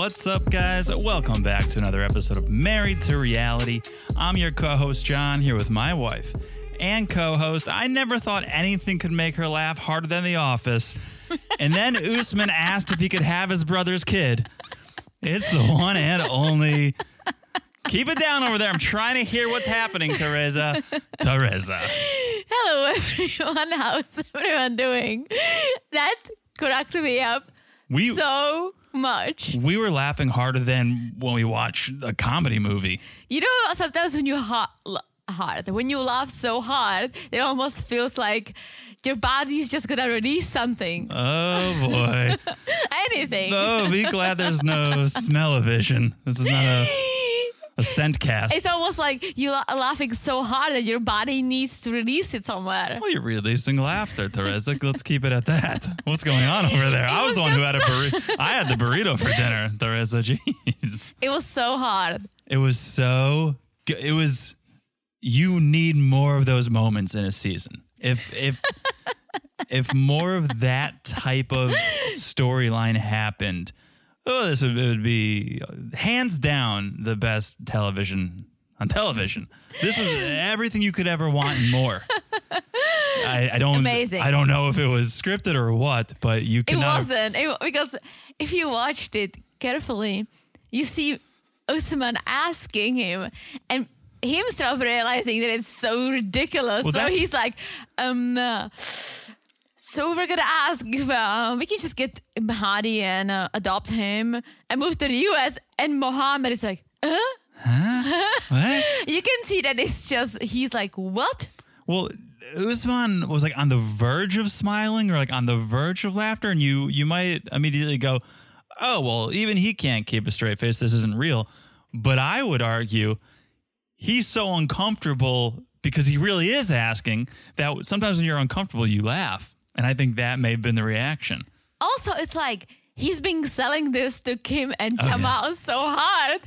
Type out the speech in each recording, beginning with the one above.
What's up, guys? Welcome back to another episode of Married to Reality. I'm your co host, John, here with my wife and co host. I never thought anything could make her laugh harder than The Office. And then Usman asked if he could have his brother's kid. It's the one and only. Keep it down over there. I'm trying to hear what's happening, Teresa. Teresa. Hello, everyone. How's everyone doing? That cracked me up We so much. we were laughing harder than when we watch a comedy movie. You know, sometimes when you l- hard, when you laugh so hard, it almost feels like your body's just gonna release something. Oh boy. Anything. Oh, be glad there's no smell-o-vision. This is not a, a scent cast. It's almost like you are laughing so hard that your body needs to release it somewhere. well, you're releasing laughter, Teresa. Let's keep it at that. What's going on over there? I was was the one who had a burrito. I had the burrito for dinner, Teresa. Jeez. It was so hard. It was so good. It was, you need more of those moments in a season. If, if, if more of that type of storyline happened, oh, this would, it would be hands down the best television on television. This was everything you could ever want and more. I, I don't. Amazing. I don't know if it was scripted or what, but you It wasn't it, because if you watched it carefully, you see Usman asking him and himself realizing that it's so ridiculous. Well, so he's like, um. uh, so we're gonna ask if uh, we can just get Mahdi and uh, adopt him and move to the U.S. And Mohammed is like, huh? What? You can see that it's just he's like, what? Well, Usman was like on the verge of smiling or like on the verge of laughter, and you you might immediately go, "Oh, well, even he can't keep a straight face. This isn't real." But I would argue he's so uncomfortable because he really is asking that sometimes when you're uncomfortable, you laugh, and I think that may have been the reaction. Also, it's like he's been selling this to Kim and Oh, yeah. Jamal so hard,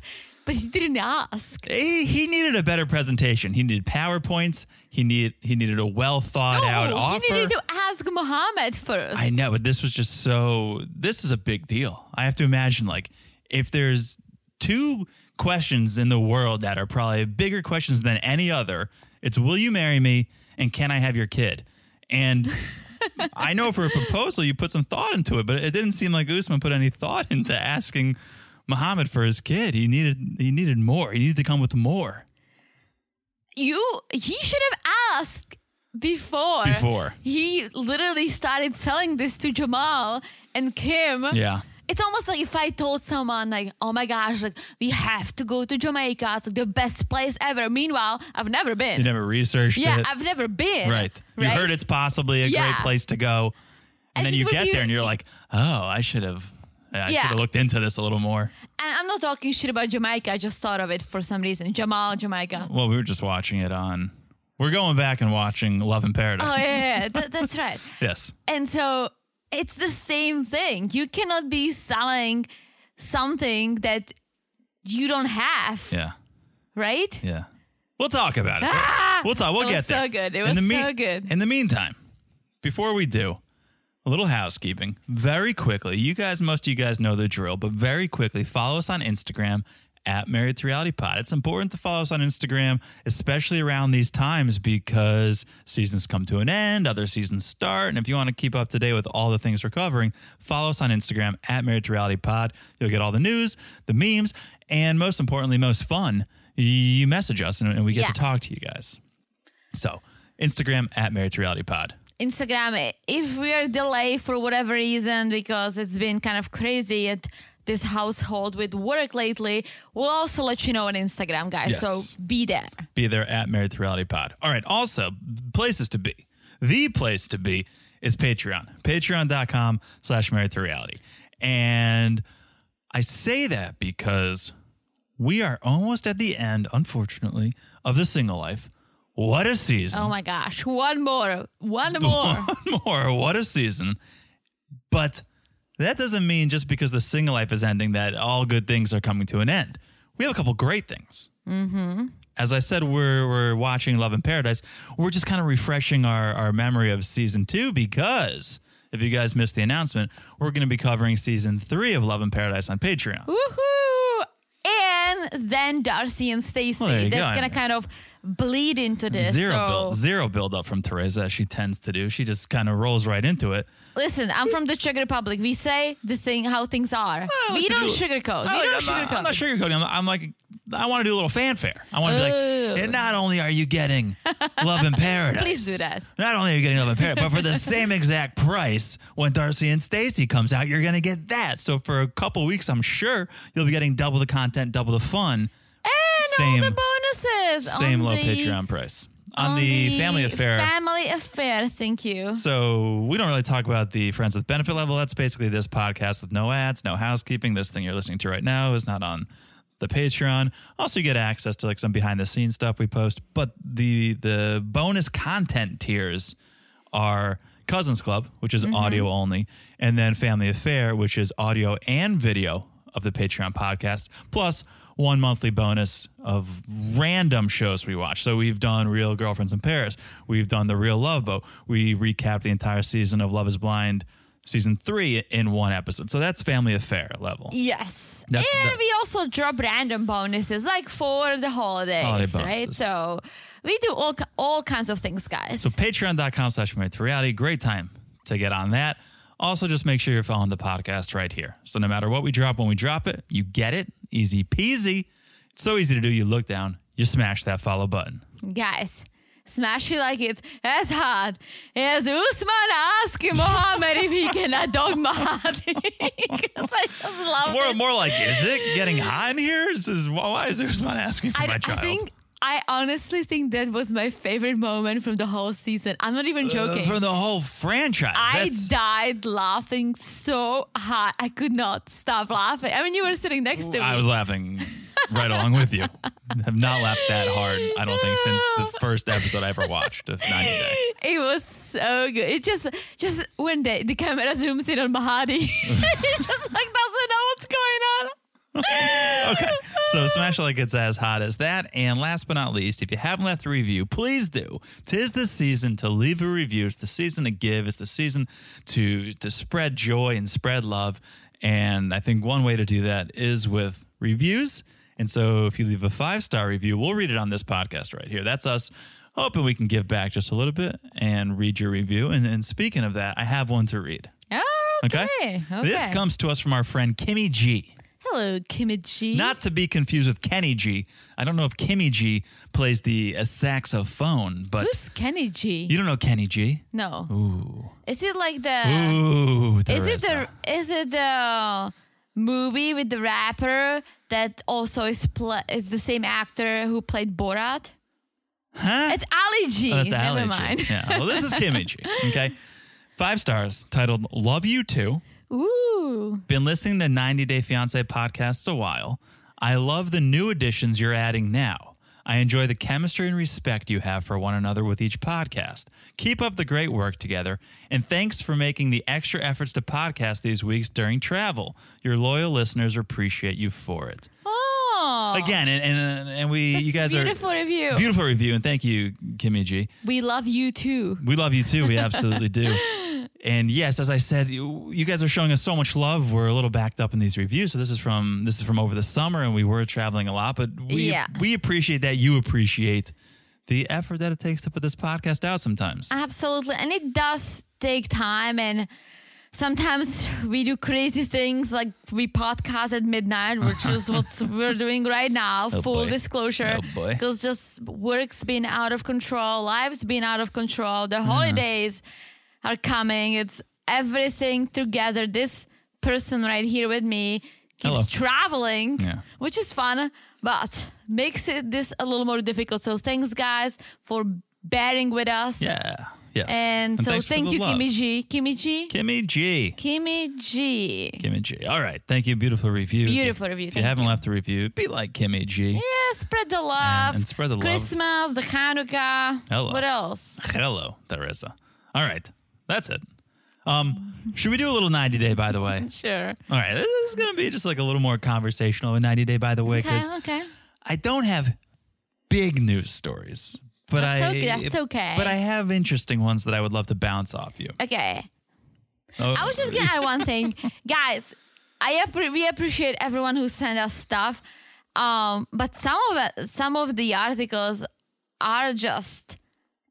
but he didn't ask. He, he needed a better presentation. He needed powerpoints. He needed he needed a well thought out No, offer. he needed to ask Muhammad first. I know, but this was just so. This is a big deal. I have to imagine, like, if there's two questions in the world that are probably bigger questions than any other, it's will you marry me and can I have your kid? And I know for a proposal, you put some thought into it, but it didn't seem like Usman put any thought into asking Muhammad for his kid. He needed he needed more. He needed to come with more you, he should have asked before. before. He literally started selling this to Jamal and Kim. Yeah. It's almost like if I told someone like, "Oh my gosh, like we have to go to Jamaica. It's like the best place ever." Meanwhile, I've never been. You never researched yeah, it. I've never been. Right. You Right? heard it's possibly a great place to go. And, And then you get be- there and you're like, oh, I should have I Yeah. should have looked into this a little more. And I'm not talking shit about Jamaica. I just thought of it for some reason. Jamal, Jamaica. Well, we were just watching it on we're going back and watching Love in Paradise. Oh yeah, yeah, yeah. That- that's right. Yes. And so it's the same thing. You cannot be selling something that you don't have, Yeah. right? Yeah. We'll talk about it. Ah! We'll talk. We'll It get was there. so good. It was the so good. In the meantime, before we do, a little housekeeping. Very quickly, you guys, most of you guys know the drill, but very quickly, follow us on Instagram at Married to Reality Pod. It's important to follow us on Instagram, especially around these times because seasons come to an end, other seasons start. And if you want to keep up to date with all the things we're covering, follow us on Instagram at Married to Reality Pod. You'll get all the news, the memes, and most importantly, most fun. You message us and, we get Yeah. to talk to you guys. So, Instagram at Married to Reality Pod. Instagram, if we are delayed for whatever reason, because it's been kind of crazy this household with work lately, we'll also let you know on Instagram, guys. Yes. So be there. be there at Married to Reality Pod. All right. Also, places to be. The place to be is Patreon. Patreon.com slash Married to Reality. And I say that because we are almost at the end, unfortunately, of the single life. What a season. Oh my gosh. One more. One more. One more. What a season. But that doesn't mean just because the single life is ending that all good things are coming to an end. We have a couple great things. Mm-hmm. As I said, we're, we're watching Love in Paradise. We're just kind of refreshing our, our memory of season two because if you guys missed the announcement, we're going to be covering season three of Love in Paradise on Patreon. Woohoo! And then Darcy and Stacy. Well, That's go. gonna kind of bleed into this. Zero so build, zero build up from Teresa, as she tends to do. She just kind of rolls right into it. Listen, I'm from the Czech Republic. We say the thing how things are. I we don't do- sugarcoat. We like- don't I'm, sugarcoat. not, I'm not sugarcoating. I'm, I'm like, I want to do a little fanfare. I want to be like, and not only are you getting Love in Paradise, Please do that. Not only are you getting Love in Paradise, but for the same exact price, when Darcy and Stacy comes out, you're going to get that. So for a couple weeks, I'm sure you'll be getting double the content, double the fun, And Same- all the bonuses. same low the, Patreon price on, the, Family Affair. Family affair. Thank you. So we don't really talk about the friends with benefit level. That's basically this podcast with no ads, no housekeeping. This thing you're listening to right now is not on the Patreon. Also, you get access to like some behind the scenes stuff we post. But the the bonus content tiers are Cousins Club, which is mm-hmm. audio only, and then Family Affair, which is audio and video of the Patreon podcast, plus one monthly bonus of random shows we watch. So we've done Real Girlfriends in Paris. We've done The Real Love Boat. We recapped the entire season of Love is Blind season three in one episode. So that's Family Affair level. Yes. That's and the- we also drop random bonuses like for the holidays, Holiday right? So we do all all kinds of things, guys. So patreon.com slash reality. Great time to get on that. Also, just make sure you're following the podcast right here. So no matter what we drop, when we drop it, you get it. Easy peasy. It's so easy to do. You look down, you smash that follow button. guys, smash it like it's as hard as Usman asking Mohammed if he can adopt Mahdi. Because I just love More, it. more like, is it getting hot in here? This is, why is Usman asking for I, my I child? think I honestly think that was my favorite moment from the whole season. I'm not even Uh, joking. for the whole franchise. I That's- died laughing so hard. I could not stop laughing. I mean, you were sitting next to me. I was laughing right along with you. Have not laughed that hard, I don't think, since the first episode I ever watched of 90 Day. It was so good. It just, just when the, the camera zooms in on Mahadi, he just like doesn't know what's going on. Okay. So Smash Like It's As Hot as that. And last but not least, if you haven't left a review, please do. Tis the season to leave a review. It's the season to give. It's the season to to spread joy and spread love. And I think one way to do that is with reviews. And so if you leave a five star review, we'll read it on this podcast right here. That's us hoping we can give back just a little bit and read your review. And, and speaking of that, I have one to read. Okay. Okay. Okay. This comes to us from our friend Kimmy G. Hello, Kimchi. Not to be confused with Kenny G. I don't know if Kimmy G plays the uh, saxophone, but Who's Kenny G? you don't know Kenny G. no. Ooh. Is it like the? Ooh. The Is it Teresa. the? Is it the movie with the rapper that also is pla is the same actor who played Borat? Huh? It's Ali G. Oh, that's Never Ali G. mind. Yeah. Well, this is Kimmy G. Okay. Five stars titled Love You Too. Ooh. Been listening to 90 Day Fiance podcasts a while. I love the new additions you're adding now. I enjoy the chemistry and respect you have for one another with each podcast. Keep up the great work together, and thanks for making the extra efforts to podcast these weeks during travel. Your loyal listeners appreciate you for it. Oh. Again, and and, uh, and we That's you guys beautiful are beautiful review. beautiful review, and thank you, Kimmy G. We love you too. We love you too. We absolutely do. And yes, as I said, you, you guys are showing us so much love. We're a little backed up in these reviews. So this is from this is from over the summer, and we were traveling a lot. But we Yeah. we appreciate that you appreciate the effort that it takes to put this podcast out. Sometimes, Absolutely. And it does take time and sometimes we do crazy things like we podcast at midnight, which is what we're doing right now. Oh, Full boy. disclosure. Oh. Because just work's been out of control, life's been out of control, the holidays are coming. It's everything together. This person right here with me keeps Hello. traveling, Yeah. which is fun, but makes it this a little more difficult. So thanks guys for bearing with us. yeah, yes. And, so thank you, love. Kimmy G. Kimmy G. Kimmy G. Kimmy G. Kimmy G. All right, thank you. Beautiful review. Beautiful review, If you haven't you. left a review, be like Kimmy G. Yeah, spread the love. and spread the love. Christmas, the Hanukkah. Hello. What else? Hello, Teresa. All right, that's it. Um, should we do a little 90 day, by the way? Sure. All right, this is going to be just like a little more conversational, a 90 day, by the way, because Okay, okay. I don't have big news stories, but That's I okay, that's okay. But I have interesting ones that I would love to bounce off you. Okay. Oh, I was just gonna add one thing, guys. I appre- we appreciate everyone who sent us stuff, um, but some of it, some of the articles are just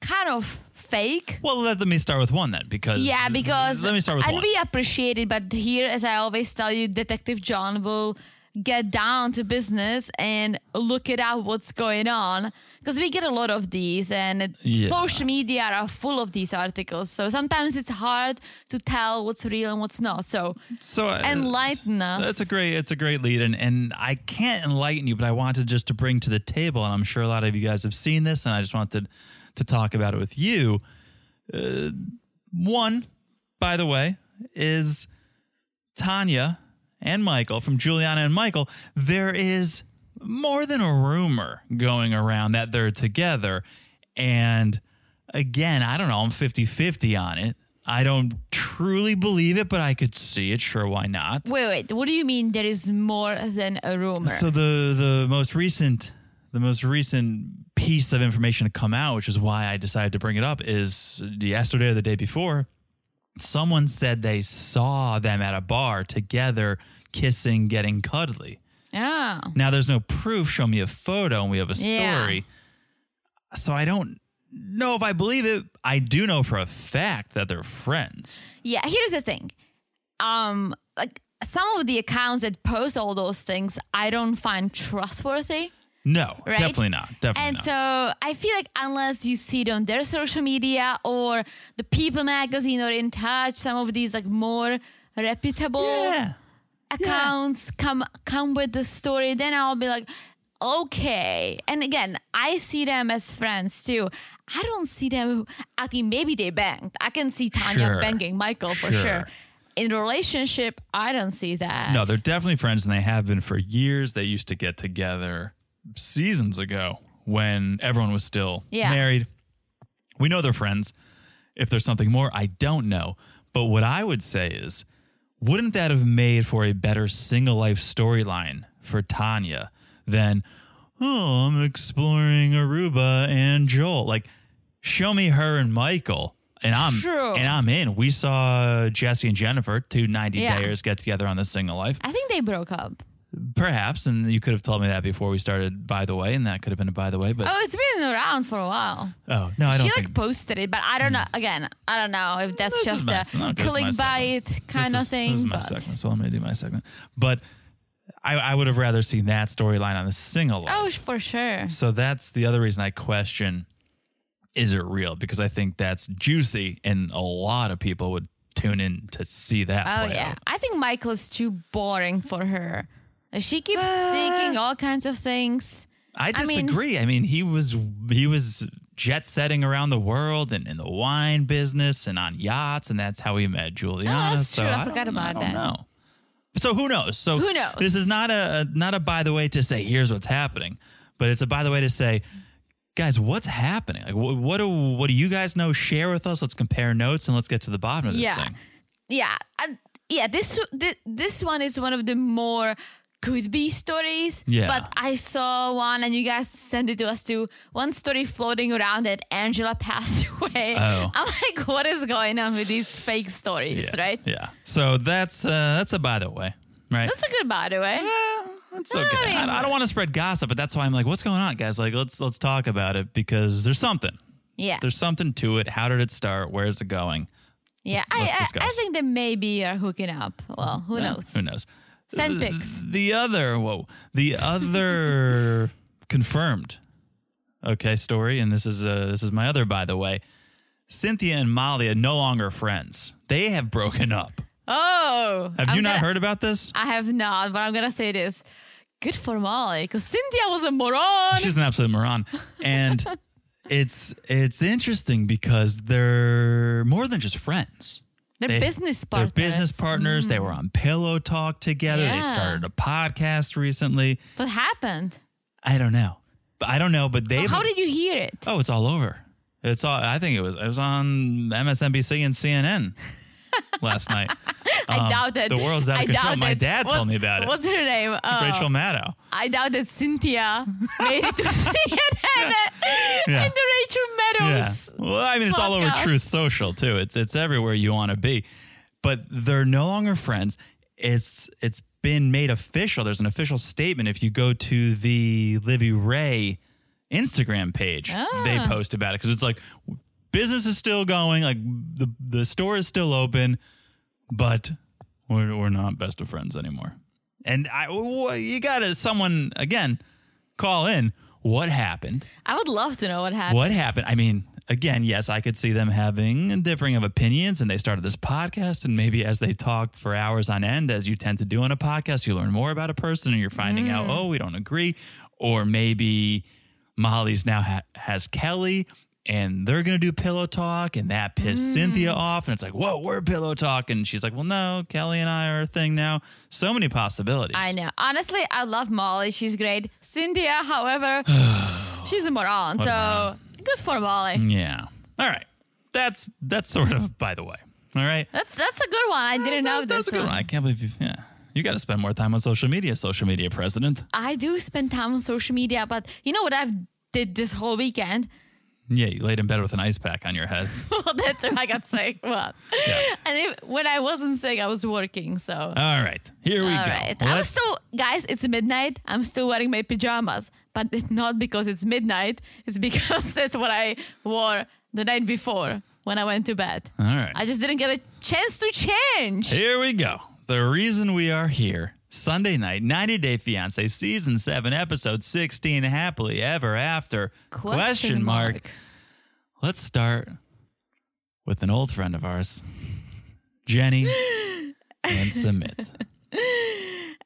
kind of fake. well, let, let me start with one then, because Yeah, because let me start with and one. we appreciate it, but here, as I always tell you, Detective John will get down to business and look it up what's going on because we get a lot of these and Yeah. social media are full of these articles so sometimes it's hard to tell what's real and what's not so so uh, enlighten us That's a great. It's a great lead, and and I can't enlighten you, but I wanted just to bring to the table, and I'm sure a lot of you guys have seen this, and I just wanted to talk about it with you. Uh, one, by the way, is Tanya and Michael from Juliana and Michael. There is more than a rumor going around that they're together, and again, I don't know. I'm 50 50 on it. I don't truly believe it, but I could see it. Sure, why not? wait wait what do you mean there is more than a rumor So the the most recent the most recent piece of information to come out, which is why I decided to bring it up, is yesterday or the day before. Someone said they saw them at a bar together, kissing, getting cuddly. yeah Now there's no proof. Show me a photo, and we have a Yeah. story. So I don't know if I believe it. I do know for a fact that they're friends. Yeah, here's the thing. Um, like some of the accounts that post all those things, I don't find trustworthy. No, Right? definitely not. Definitely And not. so I feel like unless you see it on their social media or the People magazine or In Touch, some of these like more reputable yeah. accounts come come with the story, then I'll be like, okay. And again, I see them as friends too. I don't see them. I mean, maybe they banged. I can see Tanya Sure. banging Michael for Sure. sure. In a relationship, I don't see that. No, they're definitely friends, and they have been for years. They used to get together seasons ago when everyone was still Yeah. married. We know they're friends. If there's something more, I don't know. But what I would say is, wouldn't that have made for a better single life storyline for Tanya than, oh, I'm exploring Aruba and Joel? Like, show me her and Michael. And I'm True. and I'm in. We saw Jesse and Jennifer, two 90 Yeah. dayers, get together on the single life. I think they broke up. Perhaps, and you could have told me that before we started. By the way, and that could have been a by the way. But Oh, it's been around for a while. oh no, I she don't like think Hmm. posted it, but I don't know. Again, I don't know if that's This is just my- a no, this is my segment. clickbait kind this of is, thing. This is my but- segment, so I'm going to do my segment. But I, I would have rather seen that storyline on the single. Oh, for sure. So that's the other reason I question: Is it real? Because I think that's juicy, and a lot of people would tune in to see that. Oh play yeah, out. I think Michael is too boring for her. She keeps Uh, seeking all kinds of things. I I mean- disagree. I mean, he was he was jet setting around the world and in the wine business and on yachts, and that's how he met Juliana. Oh, that's so true. I don't- forgot about I don't that. Know. So who knows? So Who knows? This is not a, a not a by the way to say here's what's happening, but it's a by the way to say, guys, what's happening? Like, what, what do what do you guys know? Share with us. Let's compare notes and let's get to the bottom of this Yeah. thing. Yeah, and yeah. This thi- this one is one of the more could be stories. Yeah. But I saw one, and you guys sent it to us too. One story floating around that Angela passed away. Oh. I'm like, what is going on with these fake stories, yeah, right? Yeah. So that's uh, that's a by the way, right? That's a good by the way. Eh, That's okay. I mean- I, I don't want to spread gossip, but that's why I'm like, what's going on, guys? Like, let's let's talk about it because there's something. Yeah. There's something to it. How did it start? Where's it going? yeah. I, I, I think they maybe are hooking up. Well, who knows? Who knows? Send The- pics. The other, whoa, the other confirmed, okay, story, and this is uh, this is my other, by the way. Cynthia and Molly are no longer friends. They have broken up. Oh. Have I'm you not gonna- heard about this? I have not, but I'm gonna say this. Good for Molly, because Cynthia was a moron. She's an absolute moron, and it's it's interesting because they're more than just friends. They're They- business partners. They're business partners. They were on mm. Pillow Talk together. They started a podcast recently. What happened? I don't know, but I don't know. But they How did you hear it? Oh, it's all over. It's all. I think it was. It was on MSNBC and CNN last night. I Um, doubt that. the world's out of I control. My dad what- told me about it. What's her name? Uh, Rachel Maddow. I doubt that Cynthia made it to CNN Yeah. and the Rachel Yeah. Meadows. Well, I mean, it's all over. Truth Social too. It's it's everywhere you want to be, but they're no longer friends. It's it's been made official. There's an official statement. If you go to the Livy Rae Instagram page, they Ah. post about it because it's like business is still going. Like the the store is still open, but we're we're not best of friends anymore. And I, you got to someone again call in. What happened? I would love to know what happened. What happened? I mean, again, yes, I could see them having a differing of opinions, and they started this podcast, and maybe as they talked for hours on end, as you tend to do on a podcast, you learn more about a person, and you're finding out, mm. oh, we don't agree, or maybe Molly's now ha- has Kelly. And they're gonna do pillow talk, and that pissed Cynthia mm. off. And it's like, whoa, we're pillow talk, and she's like, well, no, Kelly and I are a thing now. So many possibilities. I know. Honestly, I love Molly. She's great. Cynthia, however, she's a moron. What so moron. good for Molly. Yeah. All right. That's that's sort of by the way. All right. That's that's a good one. I didn't know That- that's this a good one. I can't believe you. Yeah, you got to spend more time on social media, social media president. I do spend time on social media, but you know what I've did this whole weekend? Yeah, you laid in bed with an ice pack on your head. well, that's what I got sick. Well, Yeah. and if, when I wasn't sick, I was working. So. All right, here we All go. right. Well, I'm let's- still, guys, it's midnight. I'm still wearing my pajamas, but it's not because it's midnight. It's because that's what I wore the night before when I went to bed. All right. I just didn't get a chance to change. Here we go. The reason we are here. Sunday night, 90 Day Fiance, season 7, episode 16, happily ever after. Question, mark. Let's start with an old friend of ours, Jenny and Sumit. Family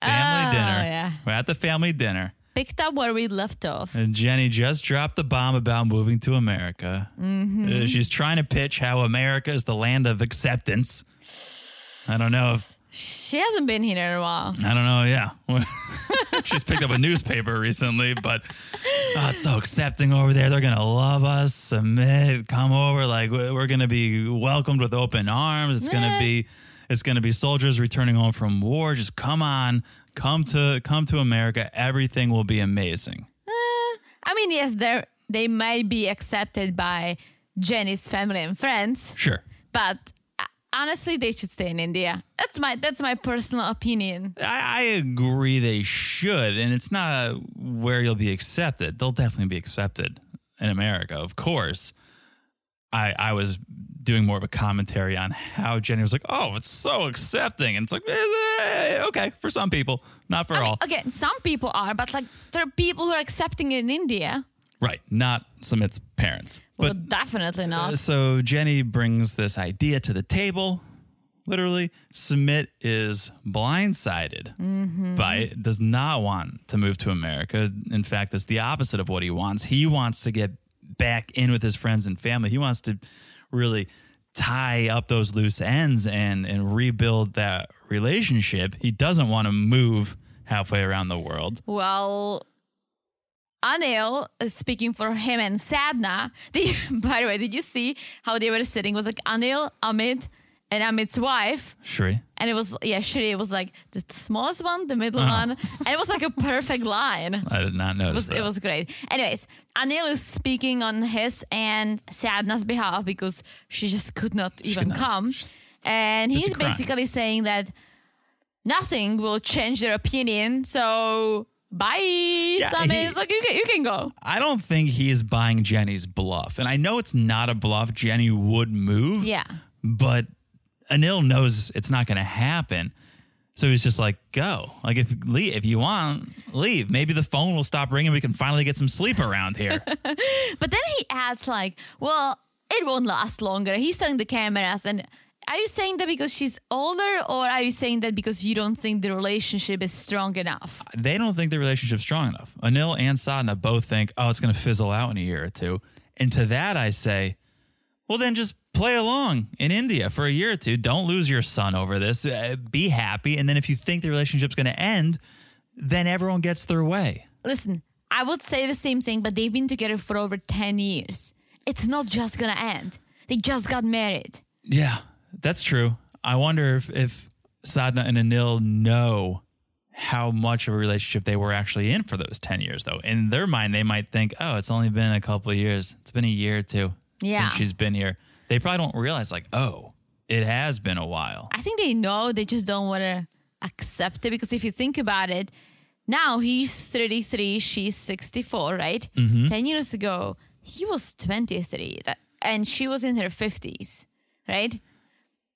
Oh, dinner. yeah. We're at the family dinner. Picked up where we left off. And Jenny just dropped the bomb about moving to America. Mm-hmm. Uh, she's trying to pitch how America is the land of acceptance. I don't know if She hasn't been here in a while. I don't know. Yeah, she's picked up a newspaper recently, but oh, it's so accepting over there. They're gonna love us. Sumit, come over. Like we- we're gonna be welcomed with open arms. It's gonna Eh. be, it's gonna be soldiers returning home from war. Just come on, come to come to America. Everything will be amazing. I mean, yes, they they might be accepted by Jenny's family and friends, Sure. but uh, honestly, they should stay in India. That's my that's my personal opinion. I, I agree they should, and it's not where you'll be accepted. They'll definitely be accepted in America, of course. I I was doing more of a commentary on how Jenny was like, "Oh, it's so accepting," and it's like, eh, okay, for some people, not for I mean, all. again, some people are, but like there are people who are accepting it in India. Right, not Sumit's parents, Well, but definitely not. Uh, so Jenny brings this idea to the table. Literally, Sumit is blindsided by it, does not want to move to America. In fact, it's the opposite of what he wants. He wants to get back in with his friends and family. He wants to really tie up those loose ends and and rebuild that relationship. He doesn't want to move halfway around the world. Well, Anil speaking for him and Sadna. Did by the way, did you see how they were sitting? It was like Anil, Amit, and Amit's wife. Shri. And it was yeah, Shri was like the smallest one, the middle Uh-huh. one, and it was like a perfect line. I did not It notice was that. it was great. Anyways, Anil is speaking on his and Sadhana's behalf because she just could not even not. come, and he's basically saying that nothing will change their opinion. So bye, Yeah, he- like you can, you can go. I don't think he's buying Jenny's bluff. And I know it's not a bluff. Jenny would move. Yeah. But Anil knows it's not going to happen. So he's just like, go. Like, if leave, if you want, leave. Maybe the phone will stop ringing. We can finally get some sleep around here. But then he adds like, well, it won't last longer. He's telling the cameras and are you saying that because she's older or are you saying that because you don't think the relationship is strong enough? they don't think the relationship's strong enough. Anil and Sadhana both think, oh, it's going to fizzle out in a year or two. And to that, I say, well, then just play along in India for a year or two. Don't lose your son over this. Uh, be happy. And then if you think the relationship's going to end, then everyone gets their way. Listen, I would say the same thing, but they've been together for over 10 years. It's not just gonna end. They just got married. Yeah, that's true. I wonder if, if Sadhana and Anil know how much of a relationship they were actually in for those 10 years, though. In their mind, they might think, oh, it's only been a couple of years. It's been a year or two Yeah. since she's been here. They probably don't realize, like, oh, it has been a while. I think they know, they just don't wanna accept it because if you think about it, now he's 33, she's 64, right? Mm-hmm. 10 years ago, he was 23 that, and she was in her 50s, right?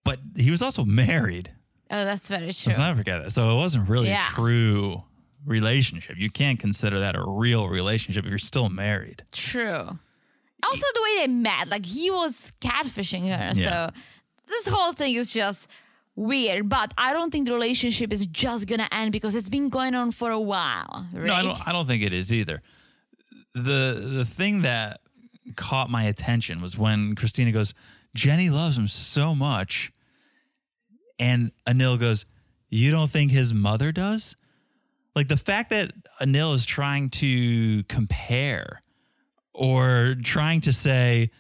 But he was also married. Oh, that's very true. Let's not forget that. So it wasn't really Yeah. a true relationship. You can't consider that a real relationship if you're still married. True. Also, the way they met, like he was catfishing her. Yeah. So this whole thing is just weird. But I don't think the relationship is just gonna end because it's been going on for a while. Right? No, I don't. I don't think it is either. the The thing that caught my attention was when Christina goes, "Jenny loves him so much," and Anil goes, "You don't think his mother does?" Like the fact that Anil is trying to compare or trying to say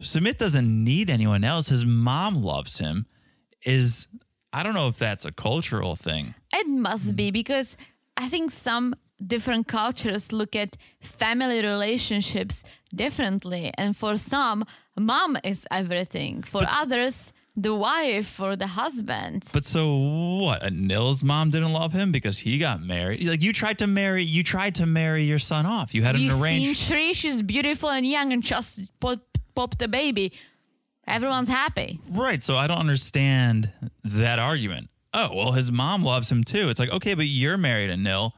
Sumit doesn't need anyone else. His mom loves him. Is I don't know if that's a cultural thing. It must be mm-hmm. because I think some different cultures look at family relationships differently. And for some, mom is everything. For others, the wife or the husband. But so what? Uh, Nil's mom didn't love him because he got married. Like you tried to marry, you tried to marry your son off. You had you an seen arranged. Shri, she's beautiful and young and just pop, popped a baby. Everyone's happy. Right. So I don't understand that argument. Oh well, his mom loves him too. It's like okay, but you're married, and Nil,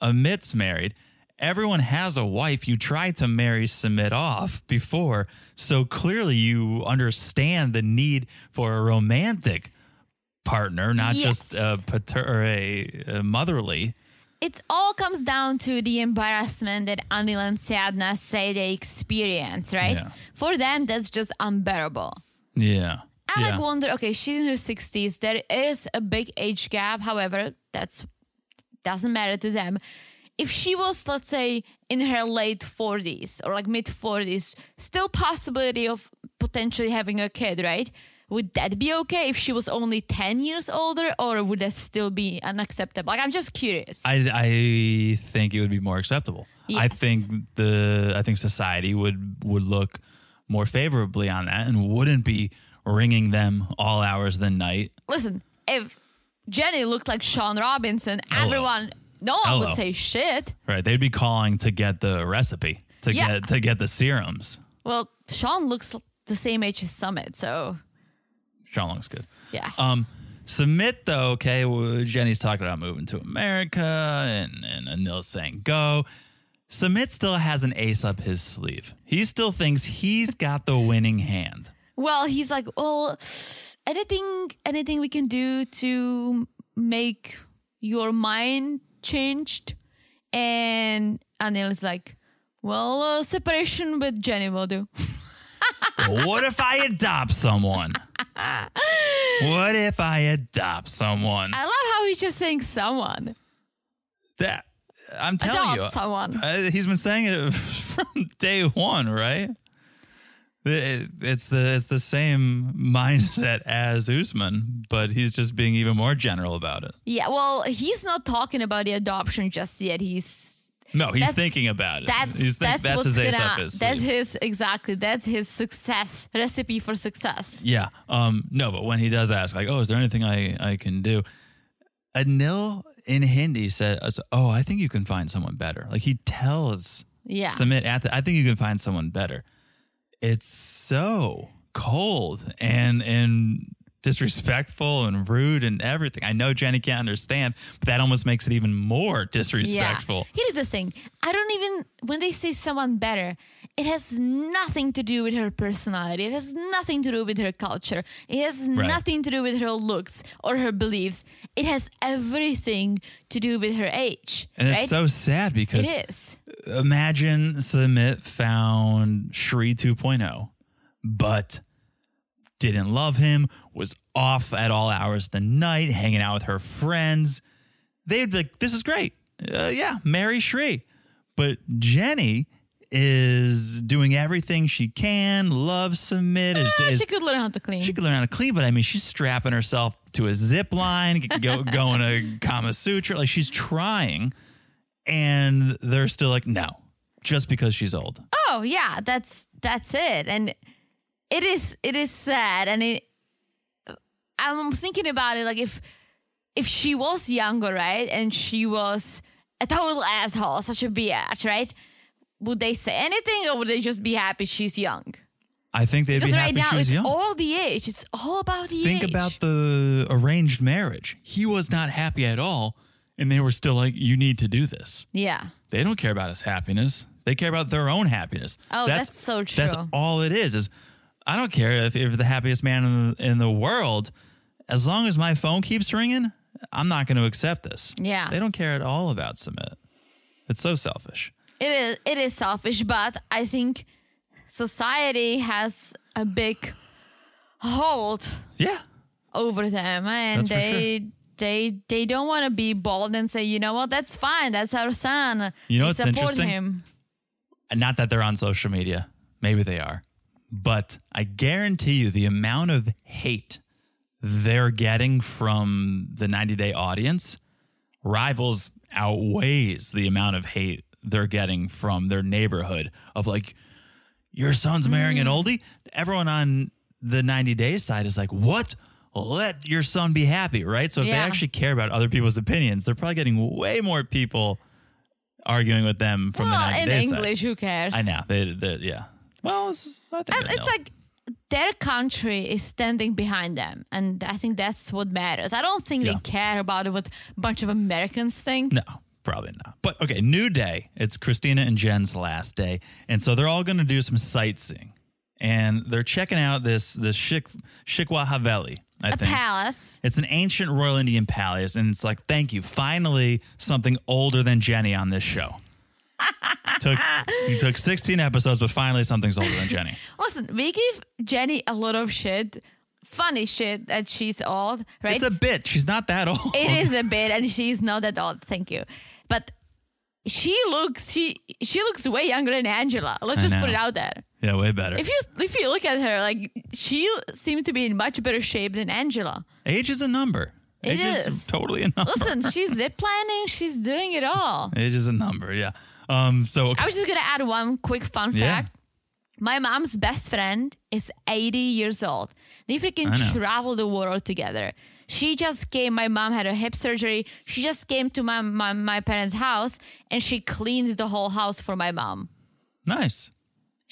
Amit's married. Everyone has a wife. You tried to marry Sumit off before, so clearly you understand the need for a romantic partner, not just a pater a, a motherly. It all comes down to the embarrassment that Anil and Sadhana say they experience, right? Yeah. For them, that's just unbearable. Yeah. I yeah. like wonder, okay, she's in her 60s. There is a big age gap. However, that's doesn't matter to them. If she was, let's say, in her late 40s or like mid 40s, still possibility of potentially having a kid, right? Would that be okay if she was only 10 years older or would that still be unacceptable? Like, I'm just curious. I, I think it would be more acceptable. yes. I think the I think society would would look more favorably on that and wouldn't be ringing them all hours of the night. Listen, if Jenny looked like Shaun Robinson, oh, everyone, no one Hello. would say shit. Right? They'd be calling to get the recipe to Yeah. get to get the serums. Well, Shaun looks the same age as Sumit, so Shaun looks good. yeah. Um, Sumit though. Okay, well, Jenny's talking about moving to America, and and Anil's saying go. Sumit still has an ace up his sleeve. He still thinks he's got the winning hand. well, he's like, well, anything, anything we can do to make your mind changed, and Anil is like, well, uh, separation with Jenny will do. what if I adopt someone? What if I adopt someone? I love how he's just saying someone. That I'm telling Adopt you, someone. he's been saying it from day one, right? It- It's the it's the same mindset as Usman, but he's just being even more general about it. Yeah, well, he's not talking about the adoption just yet. He's No, he's thinking about it. that's he's think- that's, that's his ace gonna up his that's sleeve. his exactly that's his success recipe for success. Yeah. Um. No, but when he does ask, like, "Oh, is there anything I I can do?" Anil in Hindi says, "Oh, I think you can find someone better." Like he tells Yeah. Sumit at the, I think you can find someone better. It's so cold and and disrespectful and rude and everything. I know Jenny can't understand, but that almost makes it even more disrespectful. Yeah. Here's the thing. I don't even when they say someone better, it has nothing to do with her personality. It has nothing to do with her culture. It has Right. nothing to do with her looks or her beliefs. It has everything to do with her age. And right? it's so sad because it is. imagine Sumit found Shri 2.0, but didn't love him, was off at all hours of the night, hanging out with her friends. They'd be like, this is great. Uh, yeah, marry Shri. But Jenny is doing everything she can, loves Sumit. Is, Ah, is- she could learn how to clean. she could learn how to clean, but I mean, she's strapping herself to a zip line, go, going to Kama Sutra. Like she's trying, and they're still like, no, just because she's old. Oh yeah, that's that's it. And it is it is sad and it I'm thinking about it like if if she was younger, right? And she was a total asshole, such a bitch, right? Would they say anything or would they just be happy she's young? I think they'd Because be happy right now it's young. all the age. It's all about the Think age. Think about the arranged marriage. He was not happy at all, and they were still like, "You need to do this." Yeah. They don't care about his happiness. They care about their own happiness. Oh, that's so true. That's all it is. Is I don't care if if you're the happiest man in the, in the world, as long as my phone keeps ringing, I'm not going to accept this. Yeah. They don't care at all about Sumit. It's so selfish. It is it is selfish, but I think society has a big hold Yeah. over them and That's for they they they don't want to be bold and say, you know what, that's fine, that's our son. You know We what's support interesting? him. Not that they're on social media. Maybe they are. But I guarantee you the amount of hate they're getting from the 90 day audience rivals outweighs the amount of hate they're getting from their neighborhood of like, your son's marrying an Mm. oldie. Everyone on the 90 day side is like, what? Let your son be happy, right? So if they actually care about other people's opinions, they're probably getting way more people arguing with them from the Well, 90 in day side. English, who cares? I know. They, they, yeah. Well, it's, I think And they it's know. like their country is standing behind them, and I think that's what matters. I don't think Yeah. they care about what a bunch of Americans think. no, probably not. But okay, new day. It's Christina and Jen's last day, and so they're all going to do some sightseeing, and they're checking out this this Shik, Shikwa Haveli. I A think palace. it's an ancient Royal Indian palace, and it's like, thank you, finally something older than Jenny on this show. took you took 16 episodes, but finally something's older than Jenny. Listen, we give Jenny a lot of shit, funny shit that she's old, right? It's a bit. She's not that old. It is a bit, and she's not that old. Thank you, but she looks she she looks way younger than Angela. Let's I just put it out there. Yeah, way better. If you if you look at her, like she seemed to be in much better shape than Angela. Age is a number. It Age is. totally a number. Listen, she's zip lining. She's doing it all. Age is a number, yeah. Um, so okay. I was just gonna add one quick fun Yeah. fact. My mom's best friend is 80 years old. They freaking travel the world together. She just came. My mom had a hip surgery. She just came to my, my my parents' house and she cleaned the whole house for my mom. nice.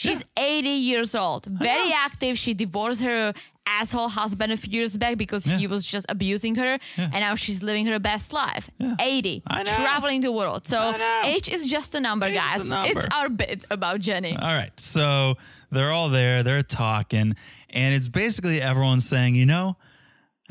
She's 80 years old, very active. She divorced her asshole husband a few years back because he was just abusing her, and now she's living her best life. Yeah. 80, I know. traveling the world. So age is just a number, Age guys. a number. It's our bit about Jenny. All right. So they're all there, they're talking, and it's basically everyone saying, you know,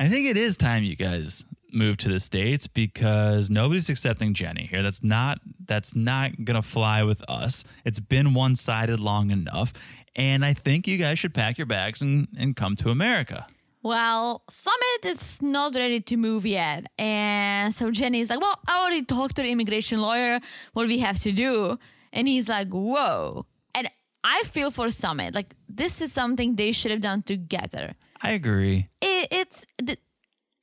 I think it is time you guys move to the States because nobody's accepting Jenny here. That's not that's not gonna fly with us. It's been one-sided long enough. And I think you guys should pack your bags and, and come to America. Well, Sumit is not ready to move yet. And so Jenny's like, Well, I already talked to the immigration lawyer. What do we have to do? And he's like, Whoa. And I feel for Sumit. Like this is something they should have done together. I agree. It, it's the,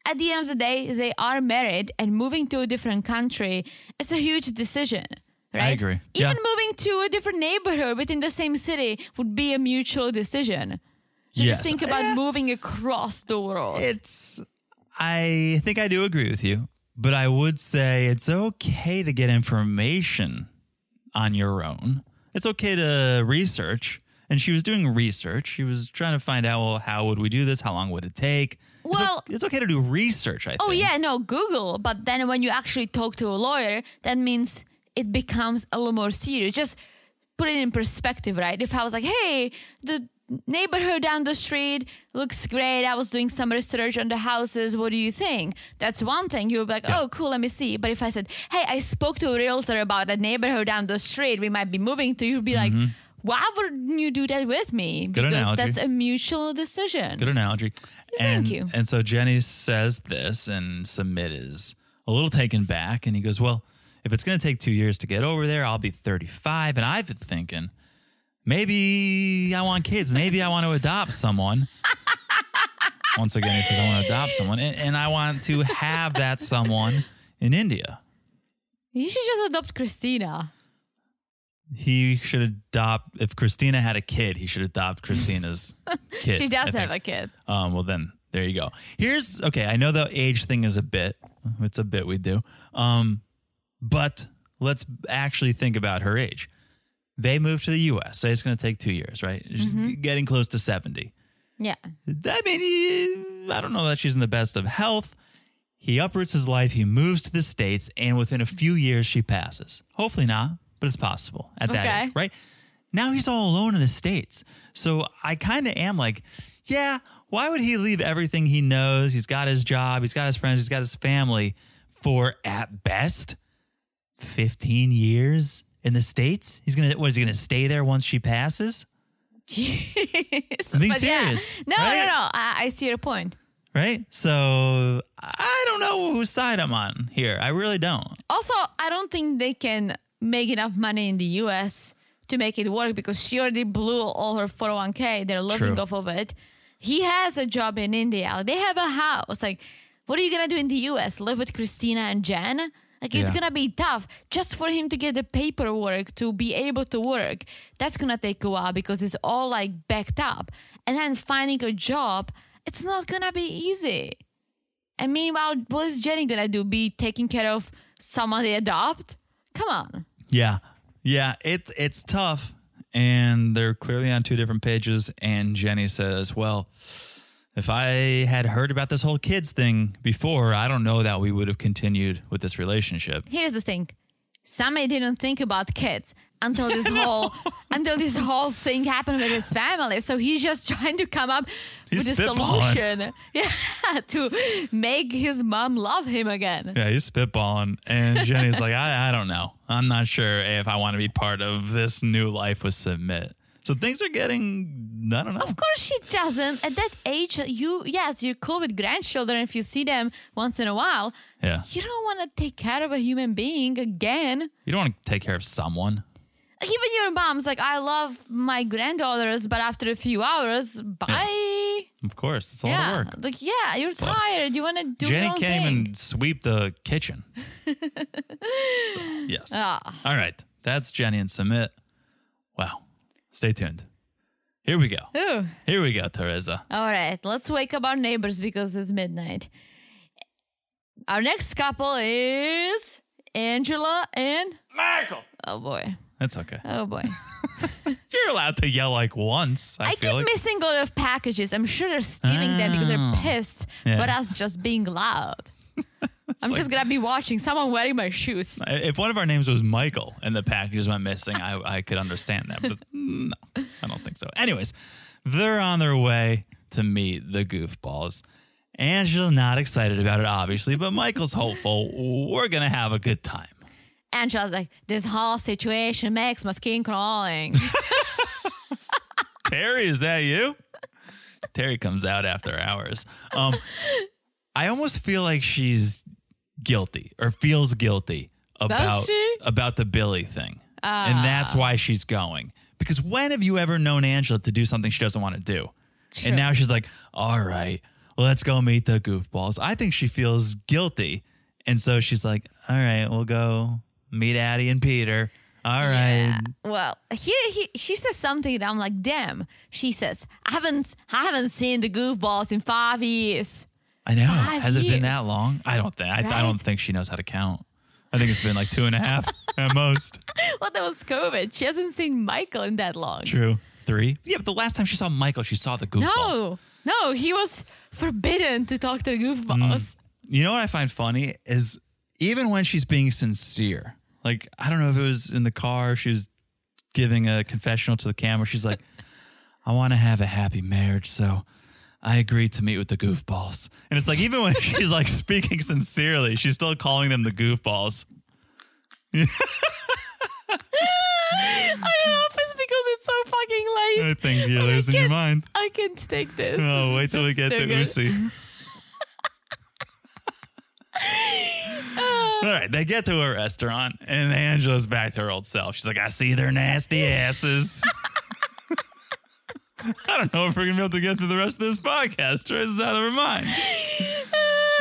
at the end of the day, they are married, and moving to a different country is a huge decision. Right? I agree. Even Yeah. moving to a different neighborhood within the same city would be a mutual decision. So Yes. just think about eh. moving across the world. It's, I think I do agree with you, but I would say it's okay to get information on your own. It's okay to research. And she was doing research. She was trying to find out, well, how would we do this? How long would it take? Well- it's, okay to do research, I oh, think. Oh yeah, no, Google. But then when you actually talk to a lawyer, that means it becomes a little more serious. Just put it in perspective, right? If I was like, hey, the neighborhood down the street looks great. I was doing some research on the houses. What do you think? That's one thing. You would be like, Yeah. oh, cool, let me see. But if I said, hey, I spoke to a realtor about that neighborhood down the street we might be moving to, you'd be like, mm-hmm. Why wouldn't you do that with me? Because that's a mutual decision. Good analogy. Thank and, you. And so Jenny says this, and Sumit is a little taken back. And he goes, Well, if it's going to take two years to get over there, I'll be 35. And I've been thinking, maybe I want kids. Maybe I want to adopt someone. Once again, he says, I want to adopt someone. And, and I want to have that someone in India. You should just adopt Christina. He should adopt, if Christina had a kid, he should adopt Christina's kid. She does I have think. a kid. Um, well, then there you go. Here's okay. I know the age thing is a bit. It's a bit we do. Um, but let's actually think about her age. They moved to the U.S. Say it's going to take two years, right? She's g- getting close to seventy. Yeah. I mean, I don't know that she's in the best of health. He uproots his life. He moves to the states, and within a few years, she passes. Hopefully not, but it's possible at that Okay. age, right? Now he's all alone in the states. So I kind of am like, yeah, why would he leave everything he knows? He's got his job, he's got his friends, he's got his family for at best 15 years in the states? He's gonna what is he gonna stay there once she passes? Jeez. Being But yeah. serious, No, right? no, no. I, I see your point. Right? So I don't know whose side I'm on here. I really don't. Also, I don't think they can make enough money in the US to make it work because she already blew all her 401k. They're living True. off of it. He has a job in India. They have a house. Like, what are you going to do in the US? Live with Christina and Jen? Like, it's Yeah. going to be tough just for him to get the paperwork to be able to work. That's going to take a while because it's all like backed up. And then finding a job, it's not going to be easy. And meanwhile, what is Jenny gonna do? Be taking care of someone they adopt? Come on. Yeah. Yeah, it's it's tough. And they're clearly on two different pages. And Jenny says, Well, if I had heard about this whole kids thing before, I don't know that we would have continued with this relationship. Here's the thing. Sammy didn't think about kids until this whole until this whole thing happened with his family. So he's just trying to come up He's with a solution. Yeah, to make his mom love him again. Yeah, he's spitballing. And Jenny's like, I, I don't know. I'm not sure if I want to be part of this new life with Sumit. So things are getting, I don't know. Of course she doesn't. At that age, you yes, you're cool with grandchildren if you see them once in a while. Yeah. You don't want to take care of a human being again. You don't want to take care of someone. Even your mom's like, I love my granddaughters, but after a few hours, bye. Of course, it's a Yeah, lot of work. like yeah, you're tired. You want to do your Jenny own can't thing. even sweep the kitchen. so, yes. Ah. All right. That's Jenny and Sumit. Wow. Stay tuned. Here we go. Ooh. Here we go, Teresa. All right, let's wake up our neighbors because it's midnight. Our next couple is Angela and Michael. oh boy, That's okay. oh boy. You're allowed to yell like once. I, I feel keep like. missing a lot of packages. I'm sure they're stealing them because Oh. they're ah. pissed, Yeah. but us just being loud. I'm like- just gonna be watching someone wearing my shoes. if one of our names was Michael and the packages went missing, I, I could understand that. But no, I don't think so. Anyways, they're on their way to meet the goofballs. Angela not excited about it, obviously, but Michael's hopeful. We're gonna have a good time. Angela's like, this whole situation makes my skin crawling. Terry, is that you? Terry comes out after hours. Um, I almost feel like she's guilty or feels guilty about she? about the Billy thing, and that's ah. why she's going Because when have you ever known Angela to do something she doesn't want to do? True. And now she's like, all right, let's go meet the goofballs. I think she feels guilty. And so she's like, all right, we'll go meet Addie and Peter. All right. Yeah. Well, here he, she says something that I'm like, damn. She says, I haven't I haven't seen the goofballs in five years. I know. Five Has it been that long? I don't think. I, I don't think she knows how to count. I think it's been like two and a half at most. Well, that was COVID. She hasn't seen Michael in that long. True. Three. Yeah, but the last time she saw Michael, she saw the goofball. No, no, he was forbidden to talk to the goofballs. Mm. You know what I find funny is even when she's being sincere, like I don't know if it was in the car, she was giving a confessional to the camera. She's like, I want to have a happy marriage, so I agreed to meet with the goofballs. And it's like even when she's like speaking sincerely, she's still calling them the goofballs. I don't know if it's because it's so fucking late. I think you're losing your mind. I can't take this. Oh, wait till we get so to good. Usi. All right, they get to a restaurant, and Angela's back to her old self. She's like, "I see their nasty asses." I don't know if we're gonna be able to get through the rest of this podcast. Trace is out of her mind.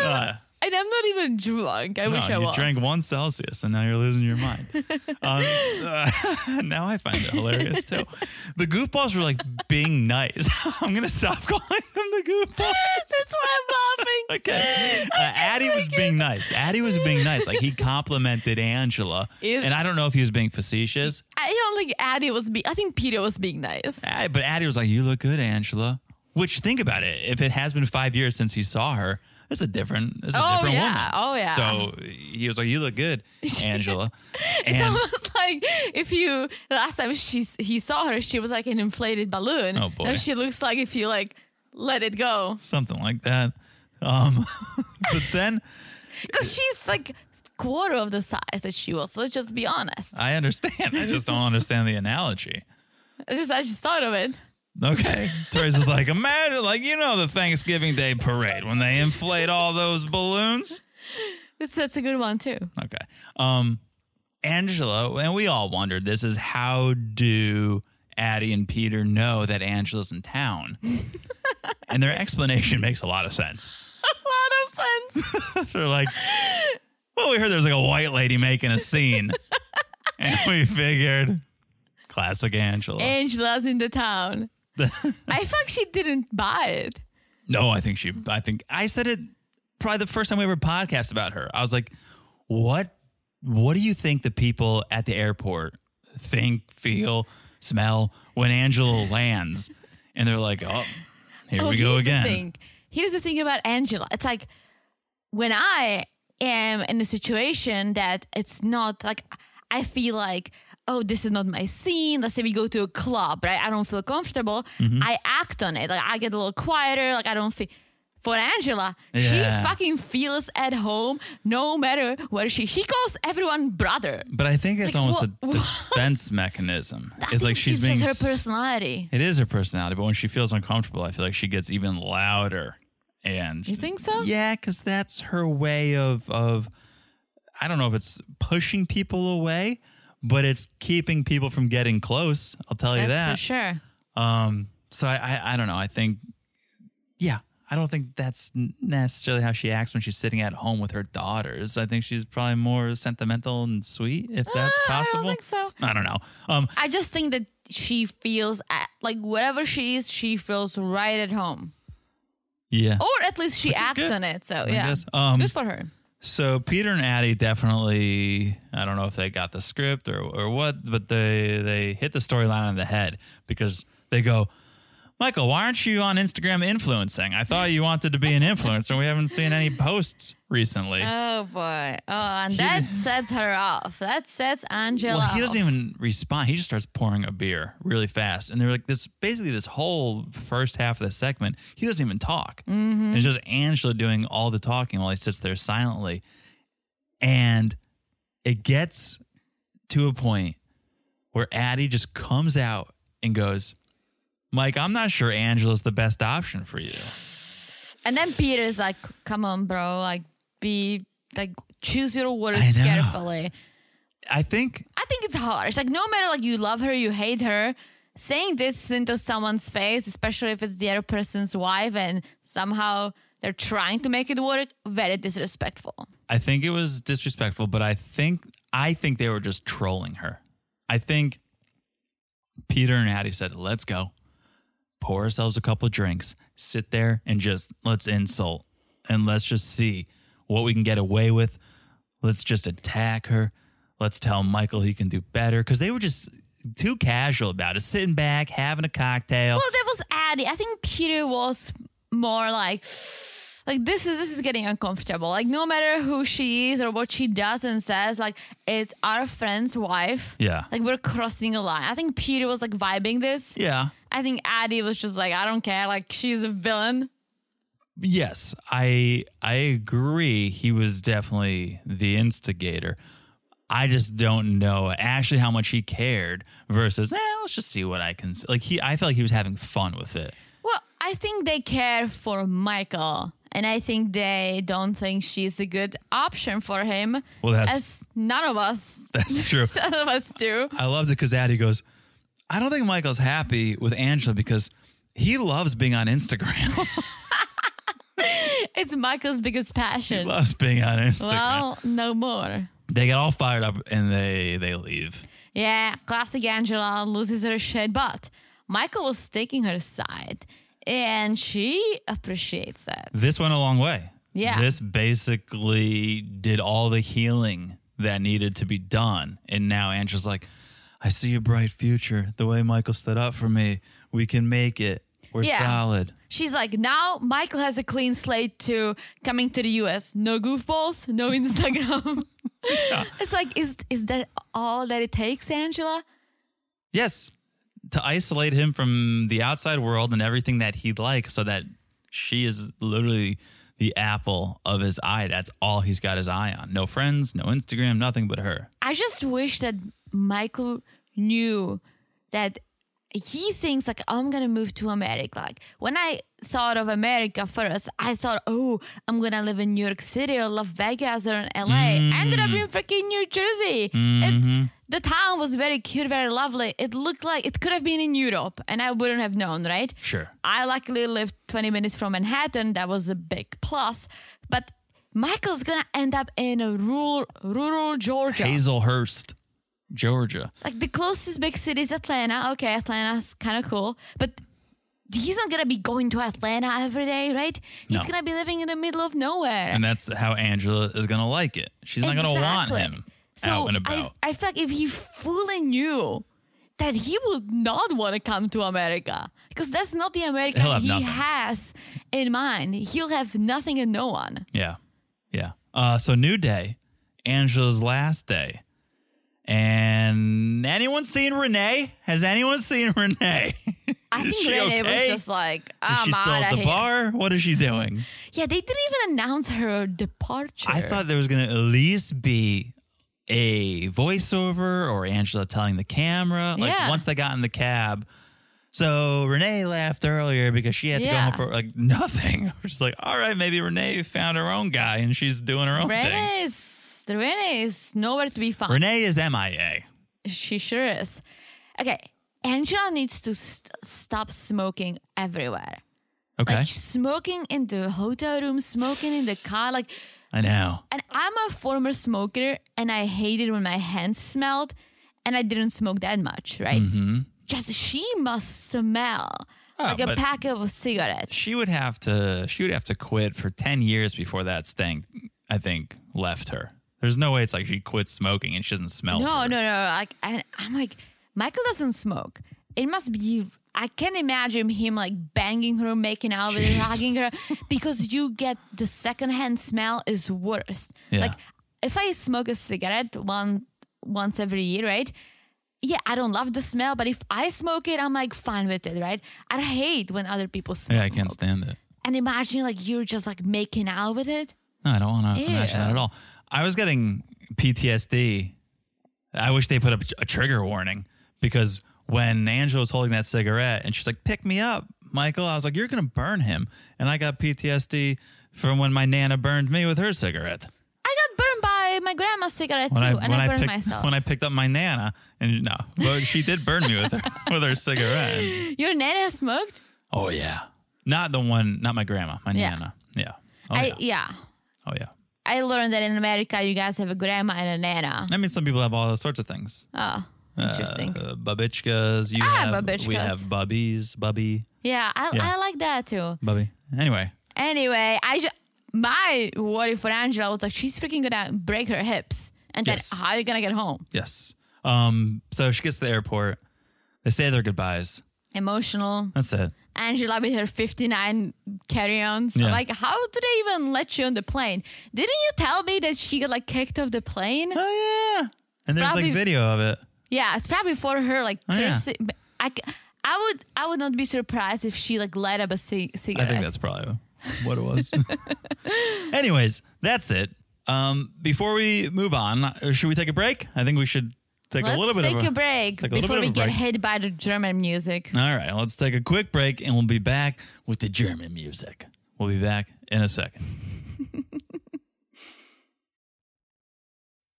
Uh, And I'm not even drunk. I no, wish I was. you was. drank one Celsius, and now you're losing your mind. um, uh, now I find it hilarious too. The goofballs were like being nice. I'm gonna stop calling them the goofballs. That's why I'm laughing. Okay. Uh, Addie was being nice. Addie was being nice. Like he complimented Angela. Is- and I don't know if he was being facetious. I don't think Addie was being. I think Peter was being nice. Addie- But Addie was like, You look good, Angela. Which think about it. If it has been five years since he saw her, it's a different it's a Oh, different yeah. woman. Oh, yeah. So he was like, You look good, Angela. It's and almost like if you last time she he saw her, she was like an inflated balloon. Oh, boy. Now she looks like if you like let it go something like that. Um but then because she's like quarter of the size that she was. So Let's just be honest. I understand. I just don't understand the analogy. I just I just thought of it. Okay. Teresa's like, imagine, like, you know, the Thanksgiving Day parade when they inflate all those balloons. That's that's a good one too. Okay. Um, Angela, and we all wondered this is how do Addie and Peter know that Angela's in town? and their explanation makes a lot of sense. A lot of sense. They're like, well, we heard there was like a white lady making a scene. and we figured, classic Angela. Angela's in the town. I feel like she didn't buy it. No, I think she. I think I said it probably the first time we ever podcast about her. I was like, "What? What do you think the people at the airport think, feel, smell when Angela lands?" And they're like, "Oh, here oh, we go again." The. Here's the thing about Angela. It's like when I am in a situation that it's not like I feel like, oh, this is not my scene. Let's say we go to a club, right? I don't feel comfortable. Mm-hmm. I act on it. Like I get a little quieter. Like I don't feel. For Angela, Yeah. she fucking feels at home no matter where she. She calls everyone brother. But I think it's Like, almost what- a defense mechanism. I It's like she's it's being. just her personality. It is her personality, but when she feels uncomfortable, I feel like she gets even louder. And You think so? Yeah, because that's her way of of. I don't know if it's pushing people away, but it's keeping people from getting close. I'll tell you That's that. for sure. Um. So I, I I don't know. I think. Yeah, I don't think that's necessarily how she acts when she's sitting at home with her daughters. I think she's probably more sentimental and sweet, if that's Uh, I don't possible. think so. I don't know. Um. I just think that she feels at, like wherever she is, she feels right at home, Yeah. or at least she Which acts on it. So yeah. Um, good for her. So Peter and Addie definitely I don't know if they got the script or or what, but they they hit the storyline on the head because they go, Michael, why aren't you on Instagram influencing? I thought you wanted to be an influencer. We haven't seen any posts recently. Oh boy! Oh, and that sets her off. That sets Angela. well, he doesn't off. even respond. He just starts pouring a beer really fast, and they're like this. Basically, this whole first half of the segment, he doesn't even talk. Mm-hmm. It's just Angela doing all the talking while he sits there silently, and it gets to a point where Addie just comes out and goes, "Mike, I'm not sure Angela's the best option for you." And then Peter's like, "Come on, bro! Like, be like, choose your words I carefully." I think I think it's harsh. Like no matter like you love her, you hate her, saying this into someone's face, especially if it's the other person's wife and somehow they're trying to make it work, very disrespectful. I think it was disrespectful, but I think I think they were just trolling her. I think Peter and Addie said, "Let's go, pour ourselves a couple of drinks, sit there, and just let's insult, and let's just see what we can get away with. Let's just attack her. Let's tell Michael he can do better." Because they were just too casual about it, sitting back, having a cocktail. Well, that was Addie. I think Peter was more like like this is this is getting uncomfortable. Like no matter who she is or what she does and says, like it's our friend's wife. Yeah. Like we're crossing a line. I think Peter was like vibing this. yeah. I think Addie was just like, I don't care. Like she's a villain. Yes, I I agree. He was definitely the instigator. I just don't know actually how much he cared versus, eh, let's just see what I can. s-" Like he, I felt like he was having fun with it. Well, I think they care for Michael. And I think they don't think she's a good option for him. Well, that's- as none of us, That's true. none of us do. I loved it because Addie goes, I don't think Michael's happy with Angela because he loves being on Instagram. It's Michael's biggest passion. he loves being on Instagram. Well, no more. they get all fired up and they they leave. Yeah, classic Angela loses her shit, but Michael was taking her side, and she appreciates that. This went a long way. Yeah. This basically did all the healing that needed to be done. And now Angela's like, I see a bright future. The way Michael stood up for me, we can make it. We're Yeah. solid. She's like, now Michael has a clean slate to coming to the US. No goofballs, no Instagram. It's like, is is that all that it takes, Angela? Yes. To isolate him from the outside world and everything that he'd like so that she is literally the apple of his eye. That's all he's got his eye on. No friends, no Instagram, nothing but her. I just wish that Michael knew that he thinks like I'm gonna move to America. Like when I thought of America first, I thought, oh, I'm gonna live in New York City or Las Vegas or in LA. I mm. ended up in freaking New Jersey. It, mm-hmm. the town was very cute, very lovely. It looked like it could have been in Europe, and I wouldn't have known, right? Sure. I luckily lived 20 minutes from Manhattan. That was a big plus. But Michael's gonna end up in a rural, rural Georgia. Hazlehurst, Georgia. Like the closest big city is Atlanta. Okay, Atlanta's kind of cool, but he's not gonna be going to Atlanta every day, right? He's No. gonna be living in the middle of nowhere. And that's how Angela is going to like it. She's not going to want him so out and I, about. I feel like if he fully knew that he would not want to come to America because that's not the America he nothing. has in mind. He'll have nothing and no one. yeah. Yeah. Uh, so, new day, Angela's last day. And anyone seen Renee? Has anyone seen Renee? I think Renee okay? was just like, Is ah, I'm she still at the here. bar? What is she doing? Yeah, they didn't even announce her departure. I thought there was going to at least be a voiceover or Angela telling the camera. Like Yeah. once they got in the cab. So Renee laughed earlier because she had to Yeah. go home for like nothing. We're just like, all right, maybe Renee found her own guy and she's doing her own thing. Renee is, Renee is nowhere to be found. Renee is MIA. She sure is. Okay, Angela needs to st- stop smoking everywhere. Okay. Like smoking in the hotel room, smoking in the car. Like, I know. and I'm a former smoker, and I hated when my hands smelled, and I didn't smoke that much, right? Mm-hmm. Just she must smell Oh, like a pack of cigarettes. She would have to she would have to quit for 10 years before that stink I think left her. There's no way it's like she quit smoking and she doesn't smell. No, no, no. Like I, I'm like, Michael doesn't smoke. It must be. I can't imagine him like banging her, making out with her, hugging her, because you get the secondhand smell is worst. Yeah. Like if I smoke a cigarette one once every year, right? Yeah, I don't love the smell, but if I smoke it, I'm like fine with it, right? I hate when other people smoke. Yeah, I can't stand it. And imagine like you're just like making out with it. No, I don't want to imagine that at all. I was getting PTSD. I wish they put up a trigger warning because when Angela was holding that cigarette and she's like, "Pick me up, Michael," I was like, "You're gonna burn him," and I got PTSD from when my nana burned me with her cigarette. I got burned by my grandma's cigarette when too, I and I I, burned picked myself. when I picked up my nana, and no, but she did burn me with her with her cigarette. Your nana smoked? Oh yeah, not the one, not my grandma, my Yeah. nana. Yeah. Oh I yeah. yeah. Oh yeah. I learned that in America you guys have a grandma and a nana. I mean, some people have all sorts of things. Oh, interesting. Uh, babichkas. You Ah, have, We babichkas. have bubbies, bubby, yeah, I, yeah. I like that too. bubby. Anyway, Anyway, I ju- my worry for Angela was like she's freaking gonna break her hips, and then Yes. how are you gonna get home? yes. Um. So she gets to the airport. They say their goodbyes. Emotional. That's it. Angela with her 59 carry-ons. Yeah. Like, how do they even let you on the plane? Didn't you tell me that she got like kicked off the plane? Oh yeah. And there's probably- like video of it. Yeah, it's probably for her like Oh, yeah. I, c- I would I would not be surprised if she like light up a cig- I think that's probably what it was. Anyways, that's it. Um, before we move on, uh, should we take a break? I think we should take Let's a little bit take of a, break take a before we a get break. hit by the German music. All right, let's take a quick break and we'll be back with the German music. We'll be back in a second.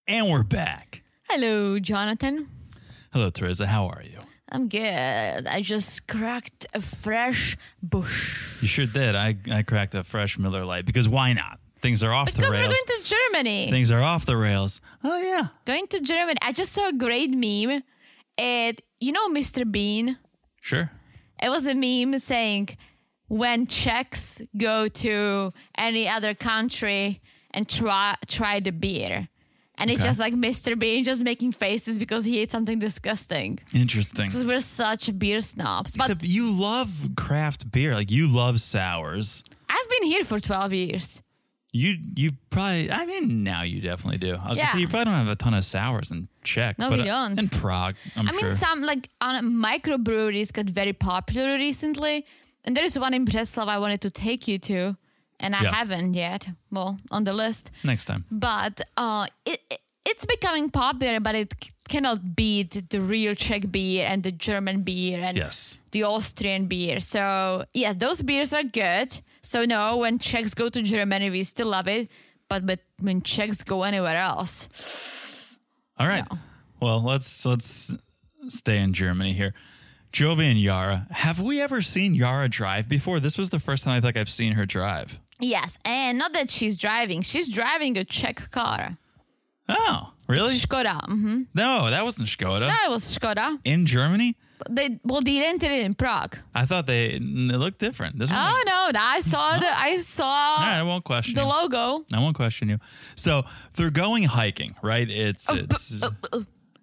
and we're back. Hello, Jonathan. Hello, Teresa. How are you? I'm good. I just cracked a fresh Busch. You sure did. I, I cracked a fresh Miller Lite because why not? Things are off Because the we're going to Germany. Things are off the rails. Oh, yeah. going to Germany. I just saw a great meme. It you know Mr. Bean? Sure. It was a meme saying when Czechs go to any other country and try try the beer. And it's just like Mr. Bean just making faces because he ate something disgusting. Interesting. Because we're such beer snobs. But Except you love craft beer. Like you love sours. I've been here for 12 years. You you probably I mean now you definitely do. I was gonna say Yeah. you probably don't have a ton of sours in Czech. No, but we don't. In Prague, I'm I mean, some like on microbreweries got very popular recently, and there is one in Břeclav I wanted to take you to, and I Yeah. haven't yet. Well, on the list, Next time. but uh, it, it it's becoming popular, but it c- cannot beat the real Czech beer and the German beer and Yes. the Austrian beer. So yes, those beers are good. So no, when Czechs go to Germany, we still love it, but but when Czechs go anywhere else, All right. Well, let's let's stay in Germany here. Jovi and Yara. Have we ever seen Yara drive before? This was the first time I think I've seen her drive. yes, and not that she's driving, she's driving a Czech car. Oh, really? Skoda. hmm No, that wasn't Skoda. That was Skoda. In Germany? They well, they rented it in Prague. I thought they it looked different. This one Oh looked- no, I saw the I saw All right, I won't question the you. logo. I won't question you. So they're going hiking, right? It's Oh, it's uh, uh, uh,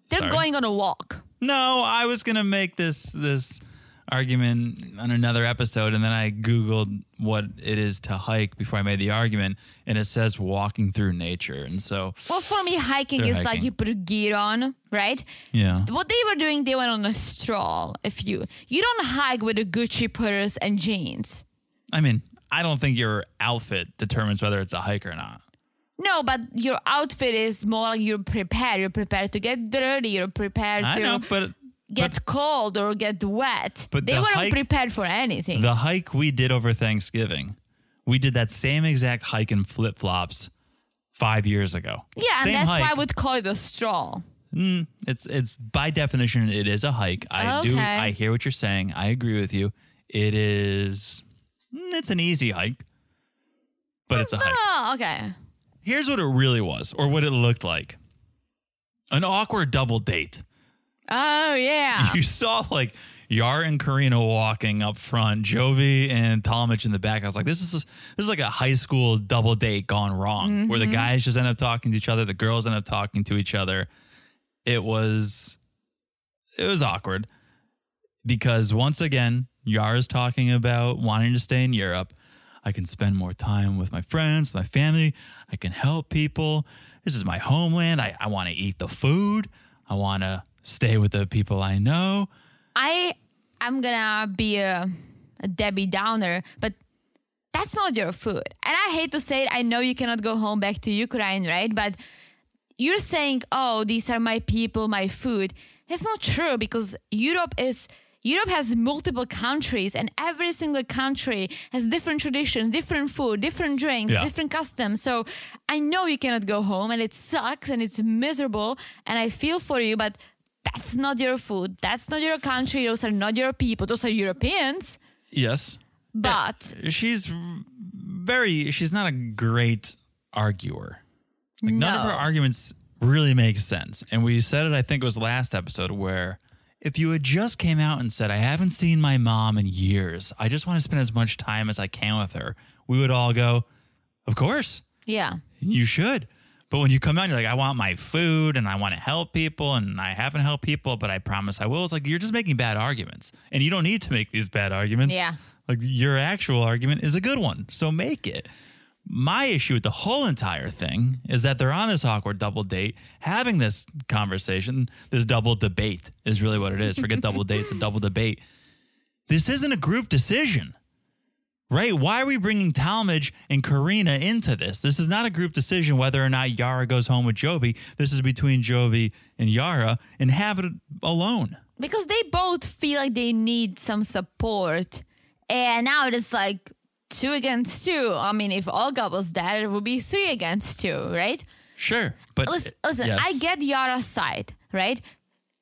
They're Sorry. going on a walk. no. I was gonna make this this argument on another episode, and then I googled what it is to hike before I made the argument, and it says walking through nature, and so Well, for me, hiking is like you put a gear on, right? yeah. What they were doing, they went on a stroll. If you you don't hike with a Gucci purse and jeans. I mean, I don't think your outfit determines whether it's a hike or not. No, but your outfit is more like you're prepared. You're prepared to get dirty. You're prepared I to know, but get cold or get wet. But they the weren't hike- prepared for anything. The hike we did over Thanksgiving, we did that same exact hike in flip flops five years ago. yeah, Same and that's why I would call it a stroll. It's it's by definition it is a hike. I do I hear what you're saying. I agree with you. It is mm, it's an easy hike. But it's a hike. Oh, okay. Here's what it really was, or what it looked like. An awkward double date. Oh yeah. You saw like Yar and Karina walking up front, Jovi and Talmadge in the back. I was like, this is this is like a high school double date gone wrong, where the mm-hmm. guys just end up talking to each other, the girls end up talking to each other. It was it was awkward because once again, Yar is talking about wanting to stay in Europe. I can spend more time with my friends, my family. I can help people. This is my homeland. I, I want to eat the food. I want to stay with the people I know. I I'm gonna be a, a Debbie Downer, but that's not your food. And I hate to say it, I know you cannot go home back to Ukraine, right? But you're saying, oh, these are my people, my food. That's not true because Europe is Europe has multiple countries, and every single country has different traditions, different food, different drinks, Yeah. different customs. So I know you cannot go home, and it sucks and it's miserable, and I feel for you, but that's not your food. That's not your country. Those are not your people. Those are Europeans. Yes. But eh, she's very she's not a great arguer like none of her arguments really make sense and we said it i think it was last episode where if you had just came out and said i haven't seen my mom in years i just want to spend as much time as i can with her we would all go of course yeah, you should but when you come out and you're like i want my food and i want to help people and i haven't helped people but i promise i will. It's like you're just making bad arguments and you don't need to make these bad arguments. Yeah. like your actual argument is a good one so make it. My issue with the whole entire thing is that they're on this awkward double date having this conversation this double debate is really what it is. Forget double dates a double debate. This isn't a group decision Right? Why are we bringing Talmadge and Karina into this? This is not a group decision whether or not Yara goes home with Jovi. This is between Jovi and Yara and have it alone. because they both feel like they need some support, and now it's like two against two. I mean, if Olga was there, it would be three against two, right? Sure. But listen, listen yes. I get Yara's side, right?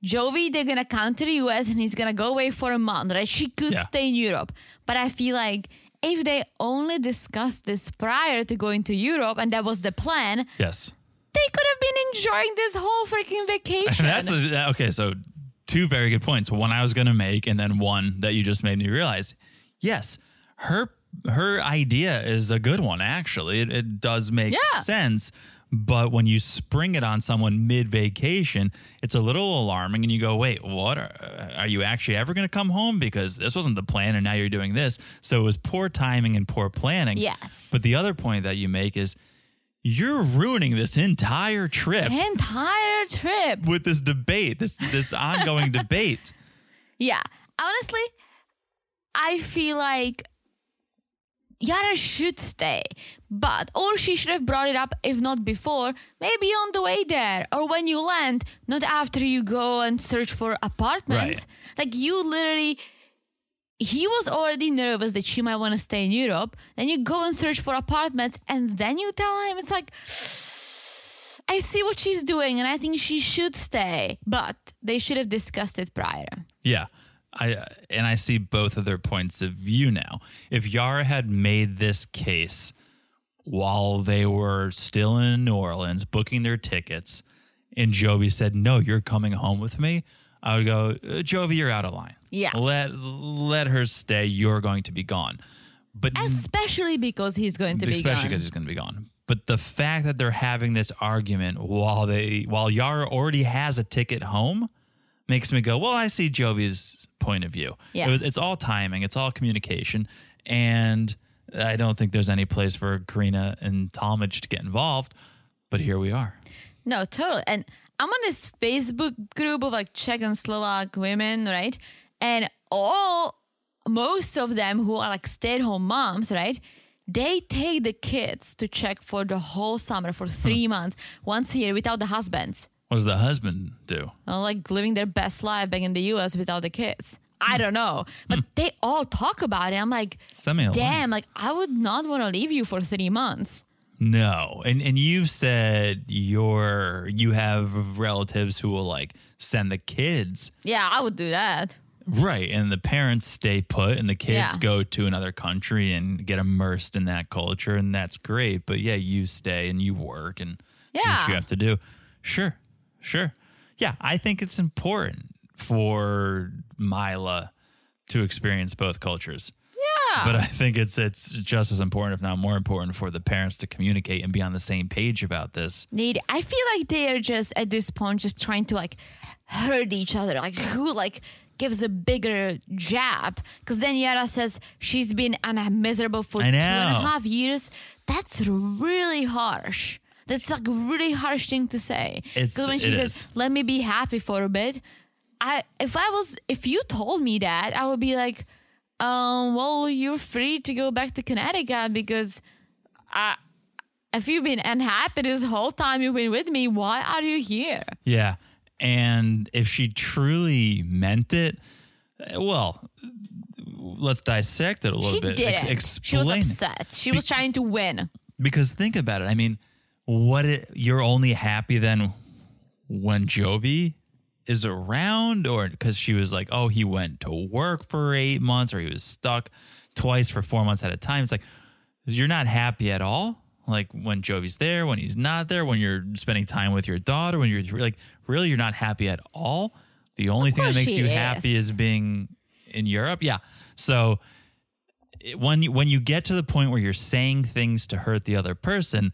Jovi, they're gonna come to the US and he's gonna go away for a month, right? She could Yeah. stay in Europe. But I feel like if they only discussed this prior to going to Europe and that was the plan, Yes. they could have been enjoying this whole freaking vacation. That's a, okay. So, two very good points. One I was going to make, and then one that you just made me realize. Yes, her her idea is a good one. Actually, it, it does make Yeah. sense. But when you spring it on someone mid vacation, it's a little alarming, and you go, "Wait, what? Are, are you actually ever going to come home? Because this wasn't the plan, and now you're doing this." So it was poor timing and poor planning. Yes. But the other point that you make is you're ruining this entire trip entire trip. with this debate, this this ongoing debate. Yeah. Honestly, I feel like Yara should stay, but or she should have brought it up if not before, maybe on the way there or when you land, not after you go and search for apartments. Right. Like you literally he was already nervous that she might want to stay in Europe. Then you go and search for apartments and then you tell him it's like I see what she's doing and I think she should stay, but they should have discussed it prior. Yeah. I and I see both of their points of view now. If Yara had made this case while they were still in New Orleans booking their tickets and Jovi said, "No, you're coming home with me." I would go, "Uh, "Jovi, you're out of line. Yeah. Let let her stay. You're going to be gone." But Especially because he's going to be especially because he's going to be gone. But the fact that they're having this argument while they while Yara already has a ticket home makes me go, well, I see Jovi's point of view. Yeah. It was- it's all timing, it's all communication, and I don't think there's any place for Karina and Talmadge to get involved. But here we are. No, totally. And I'm on this Facebook group of like Czech and Slovak women, right? And all, most of them who are like stay at home moms, right? They take the kids to Czech for the whole summer for three months, once a year without the husbands. What does the husband do? Uh, like living their best life back in the US without the kids. I hmm. don't know. But hmm. they all talk about it. I'm like, Semi damn, like I would not want to leave you for three months. No, and and you've said you're you have relatives who will like send the kids Yeah, I would do that. Right. And the parents stay put and the kids Yeah. go to another country and get immersed in that culture. And that's great. But yeah, you stay and you work and do what Yeah. you have to do. Sure. Sure. Yeah. I think it's important for Mila to experience both cultures. Yeah. But I think it's it's just as important, if not more important, for the parents to communicate and be on the same page about this. need i feel like they're just at this point just trying to like hurt each other like who like gives a bigger jab because then yara says she's been un- uh, miserable for two and a half years that's really harsh that's like a really harsh thing to say It's- because when she it says is. let me be happy for a bit i if i was if you told me that i would be like um well you're free to go back to connecticut because I, if you've been unhappy this whole time you've been with me, why are you here? Yeah. And if she truly meant it, Well, let's dissect it a little She bit. didn't. Ex- she was upset. She was trying to win. Because think about it. I mean, what it, you're only happy then when Jovi is around, or because she was like, oh, he went to work for eight months, or he was stuck twice for four months at a time. It's like you're not happy at all. Like when Jovi's there, when he's not there, when you're spending time with your daughter, when you're like, really, you're not happy at all. The only thing that makes you is. happy is being in Europe. Yeah. So it- when you, when you get to the point where you're saying things to hurt the other person,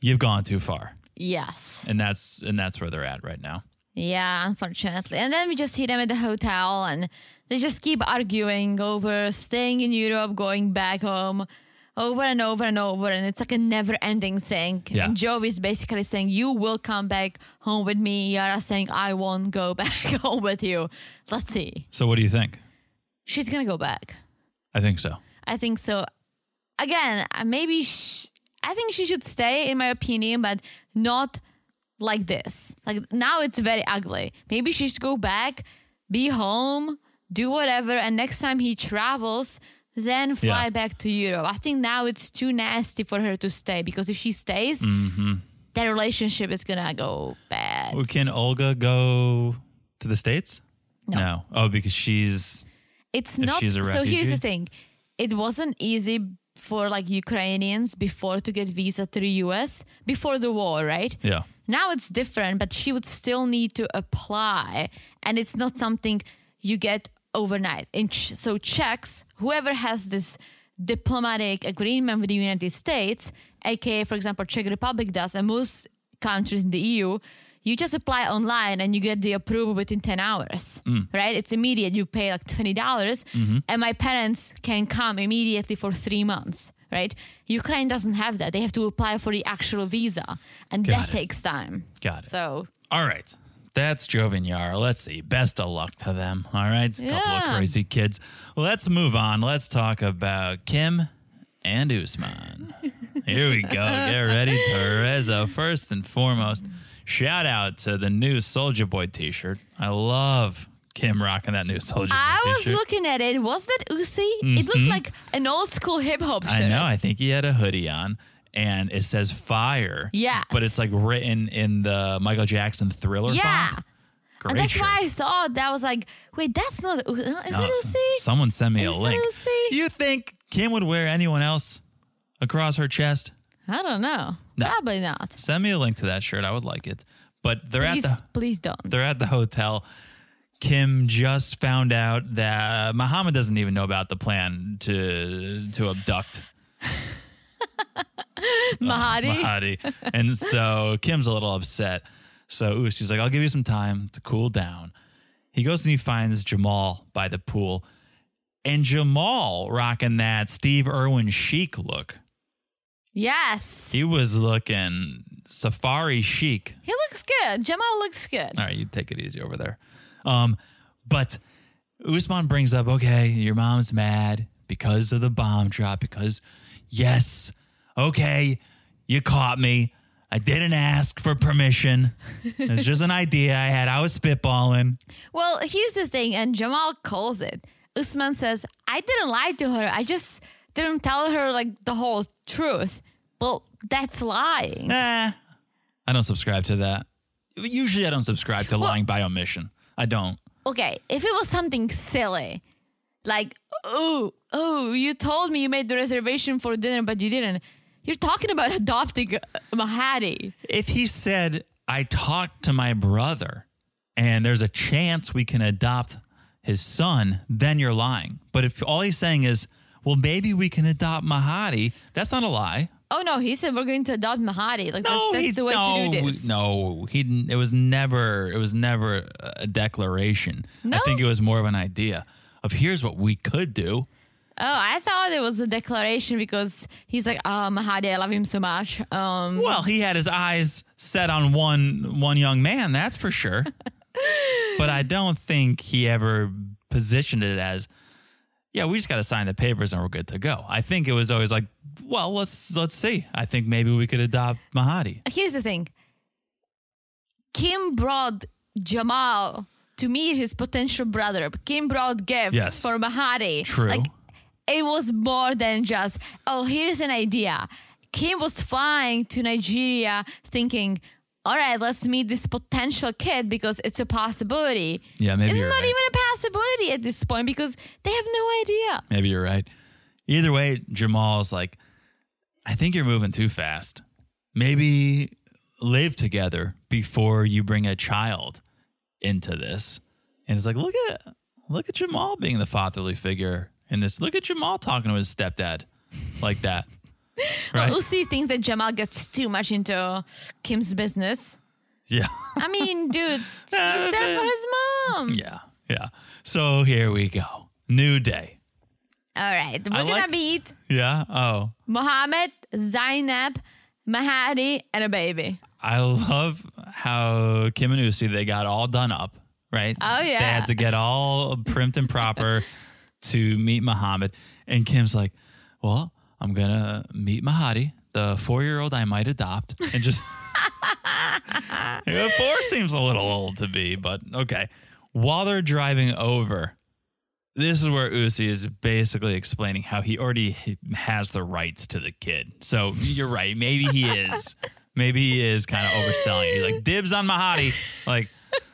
you've gone too far, Yes. and that's and that's where they're at right now. Yeah, unfortunately. And then we just see them at the hotel and they just keep arguing over staying in Europe, going back home over and over and over. And it's like a never ending thing. Yeah. And Jovi's basically saying, You will come back home with me. Yara saying, I won't go back home with you. Let's see. So what do you think? She's going to go back. I think so. I think so. Again, uh, maybe sh- I think she should stay, in my opinion, but not like this. Like now, it's very ugly. Maybe she should go back, be home, do whatever, and next time he travels, then fly Yeah. back to Europe. I think now it's too nasty for her to stay because if she stays, mm-hmm. that relationship is gonna go bad. Well, Can Olga go to the states? No. Oh, because she's It's not. she's so here's the thing: it wasn't easy for like Ukrainians before to get visa to the US before the war, right? yeah. Now it's different, but she would still need to apply, and it's not something you get overnight. Ch- so Czechs, whoever has this diplomatic agreement with the United States, aka for example Czech Republic does, and most countries in the EU, you just apply online and you get the approval within 10 hours, mm. right? It's immediate. You pay like $20, dollars mm-hmm. and my parents can come immediately for three months, right? Ukraine doesn't have that. They have to apply for the actual visa, and Got that it. takes time. Got it. So, All right. That's Jovinyar. Let's see. Best of luck to them. All right. A couple of crazy kids. Let's move on. Let's talk about Kim and Usman. Here we go. Get ready, Teresa. First and foremost, shout out to the new Soldier Boy t shirt. I love Kim rocking that new Soldier I was shirt. looking at it. Was that Uzi? It looked like an old school hip hop shirt. Mm-hmm. I know. I think he had a hoodie on. And it says fire. Yeah. But it's like written in the Michael Jackson thriller Yeah. font. Great And that's shirt. why I thought that was like, wait, that's not. Is No, it Uzi? Someone send me a Is that link. Uzi? You think Kim would wear anyone else across her chest? I don't know. No. Probably not. Send me a link to that shirt. I would like it. But they're Please, at the please don't. they're at the hotel. Kim just found out that Muhammad doesn't even know about the plan to to abduct Mahadi. Uh, Mahdi. and so Kim's a little upset. So she's like, I'll give you some time to cool down. He goes and he finds Jamal by the pool. And Jamal rocking that Steve Irwin chic look. Yes. He was looking safari chic. He looks good. Jamal looks good. All right, you take it easy over there. Um, but Usman brings up, okay, your mom's mad because of the bomb drop, because yes, okay, you caught me. I didn't ask for permission. It's just an idea I had. I was spitballing. Well, here's the thing, and Jamal calls it. Usman says, I didn't lie to her. I just didn't tell her like the whole truth. Well, that's lying. Nah, I don't subscribe to that. Usually I don't subscribe to lying by omission. I don't. Okay, if it was something silly, like, oh, oh, you told me you made the reservation for dinner, but you didn't. You're talking about adopting Mahadi. If he said, I talked to my brother and there's a chance we can adopt his son, then you're lying. But if all he's saying is, well, maybe we can adopt Mahadi, that's not a lie. Oh no, he said we're going to adopt Mahadi. Like No, that's, that's he, the way no, to do this. no, he didn't. It was never. It was never a declaration. No? I think it was more of an idea of here's what we could do. Oh, I thought it was a declaration because he's like, oh, Mahadi, I love him so much. Um, Well, he had his eyes set on one one young man, that's for sure. but I don't think he ever positioned it as, yeah, we just got to sign the papers and we're good to go. I think it was always like, well, let's let's see. I think maybe we could adopt Mahadi. here's the thing. Kim brought Jamal to meet his potential brother. Kim brought gifts Yes. for Mahadi. True. Like it was more than just, oh, here's an idea. Kim was flying to Nigeria thinking, all right, let's meet this potential kid because it's a possibility. Yeah, maybe It's not right. even a possibility at this point because they have no idea. Maybe you're right. Either way, Jamal's like, I think you're moving too fast. Maybe live together before you bring a child into this. And it's like, look at look at Jamal being the fatherly figure in this. Look at Jamal talking to his stepdad like that. Right? Uzi thinks that Jamal gets too much into Kim's business. Yeah. I mean, dude, he's there for his mom. Yeah. Yeah. So here we go. New day. All right, we're I gonna like- meet Yeah. Oh. Mohammed, Zainab, Mahadi, and a baby. I love how Kim and Usi they got all done up, right? Oh, yeah. They had to get all primed and proper to meet Muhammad. And Kim's like, Well, I'm gonna meet Mahadi, the four year old I might adopt, and just four seems a little old to be, but okay. While they're driving over, this is where Usi is basically explaining how he already has the rights to the kid. So you're right. Maybe he is. Maybe he is kind of overselling. He's like dibs on Mahadi. Like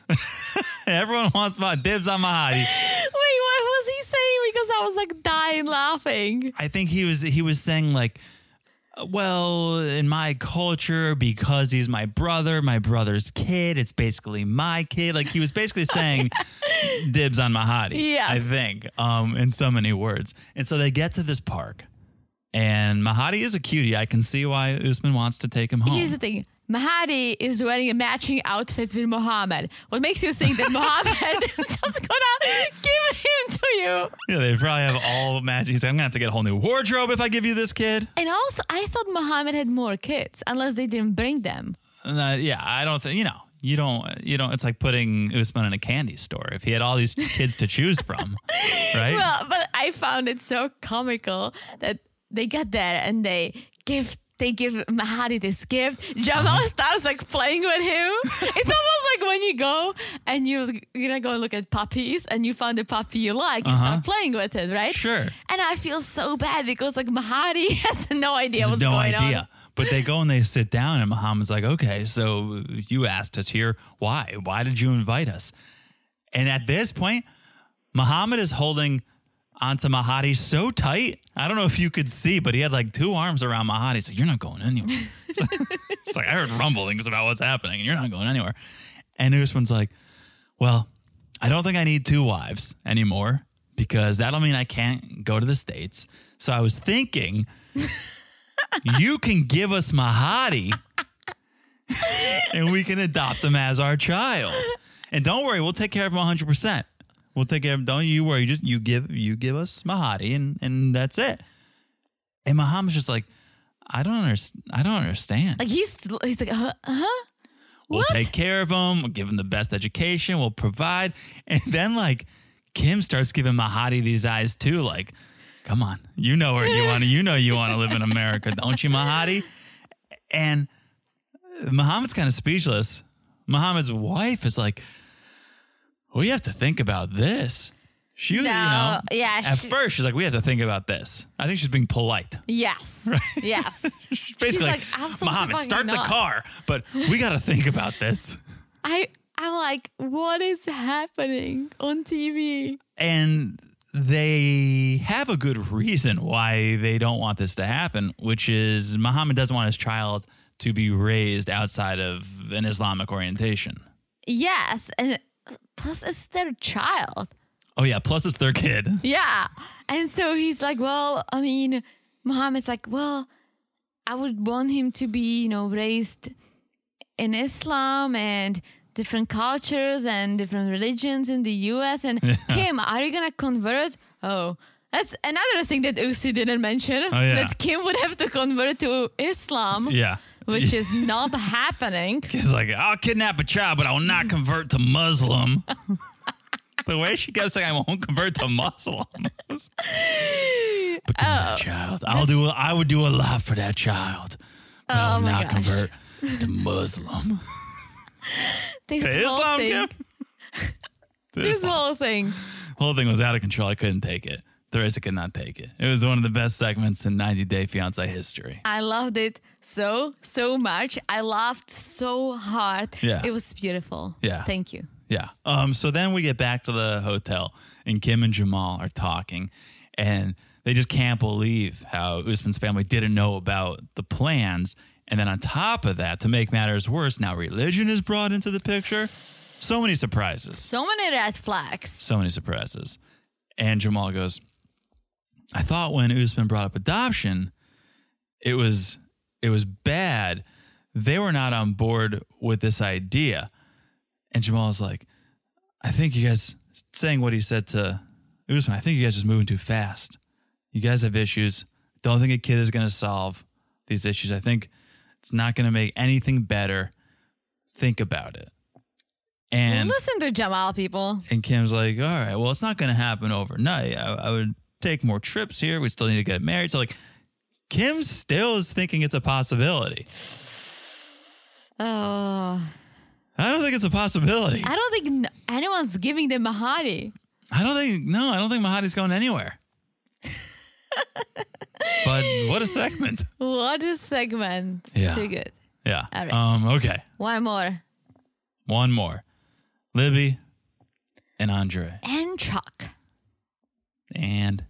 everyone wants my dibs on Mahadi. Wait, what was he saying? Because I was like dying laughing. I think he was he was saying like well, in my culture, because he's my brother, my brother's kid, it's basically my kid. Like he was basically saying dibs on Mahadi. Yes. I think, um, in so many words. And so they get to this park, and Mahadi is a cutie. I can see why Usman wants to take him home. Here's the thing. Mahadi is wearing a matching outfit with Mohammed. What makes you think that Mohammed is just gonna give him to you? yeah, they probably have all magic. He's like, I'm gonna have to get a whole new wardrobe if I give you this kid. And also, I thought Mohammed had more kids, unless they didn't bring them. Uh, yeah, I don't think you know. You don't. You don't. It's like putting Usman in a candy store. If he had all these kids to choose from, right? Well, but I found it so comical that they got there and they give they give Mahadi this gift. Jamal Uh-huh. starts like playing with him. It's almost like when you go and you're, you're gonna go look at puppies and you find a puppy you like, you start playing with it, right? Uh-huh. Sure. And I feel so bad because like Mahadi has no idea There's what's no going idea. on. No idea. But they go and they sit down, and Muhammad's like, okay, so you asked us here. Why? Why did you invite us? And at this point, Muhammad is holding onto Mahadi so tight. I don't know if you could see, but he had like two arms around Mahadi. So like, you're not going anywhere. It's like, it's like, I heard rumblings about what's happening, and you're not going anywhere. And Usman's like, well, I don't think I need two wives anymore because that'll mean I can't go to the States. So I was thinking you can give us Mahadi and we can adopt him as our child. And don't worry, we'll take care of him 100%. We'll take care of him. Don't you worry. Just you give you give us Mahadi and and that's it. And Muhammad's just like, I don't understand. I don't understand. Like he's he's like, uh huh. We'll What? take care of him. We'll give him the best education. We'll provide. And then like Kim starts giving Mahadi these eyes too. Like, come on, you know where you want to. You know you want to live in America, don't you, Mahadi? And Muhammad's kind of speechless. Muhammad's wife is like, we have to think about this. She, you No, know, yeah, At she- first, she's like, we have to think about this. I think she's being polite. Yes. Yes. She's basically like, "Absolutely Muhammad, fucking start the car, but we got to think about this. I I'm like, what is happening on TV? and they have a good reason why they don't want this to happen, which is Muhammad doesn't want his child to be raised outside of an Islamic orientation. Yes, and plus it's their child. Oh yeah, plus it's their kid. Yeah. And so he's like, well, I mean, Muhammad's like, well, I would want him to be, you know, raised in Islam and different cultures and different religions in the US. And Kim, are you going to convert? Oh, that's another thing that Usi didn't mention. Oh, yeah. That Kim would have to convert to Islam. Yeah. Which is not happening. He's like, I'll kidnap a child, but I will not convert to Muslim. the way she kept saying, I won't convert to Muslim. but that oh. child. I'll do. I would do a lot for that child, but I Oh will my not gosh. convert to Muslim. This To whole Islam, thing-? This whole thing. whole thing was out of control. I couldn't take it. Theresa could not take it. It was one of the best segments in 90 Day Fiance history. I loved it so, so much. I laughed so hard. Yeah. It was beautiful. Yeah. Thank you. Yeah. Um. So then we get back to the hotel, and Kim and Jamal are talking, and they just can't believe how Usman's family didn't know about the plans. And then on top of that, to make matters worse, now religion is brought into the picture. So many surprises. So many red flags. So many surprises. And Jamal goes, I thought when Usman brought up adoption, it was it was bad. They were not on board with this idea. And Jamal's like, I think you guys saying what he said to Usman, I think you guys just moving too fast. You guys have issues. Don't think a kid is gonna solve these issues. I think it's not gonna make anything better. Think about it. And Listen to Jamal, people. and Kim's like, all right, well, it's not going to happen overnight. I, I would take more trips here. We still need to get married. So, like, Kim still is thinking it's a possibility. Oh, I don't think it's a possibility. I don't think anyone's giving them Mahadi. I don't think, no, I don't think Mahadi's going anywhere. but what a segment. What a segment. Yeah. Too good. Yeah. All right. Um, okay. One more. One more Libby and Andre And Chuck. and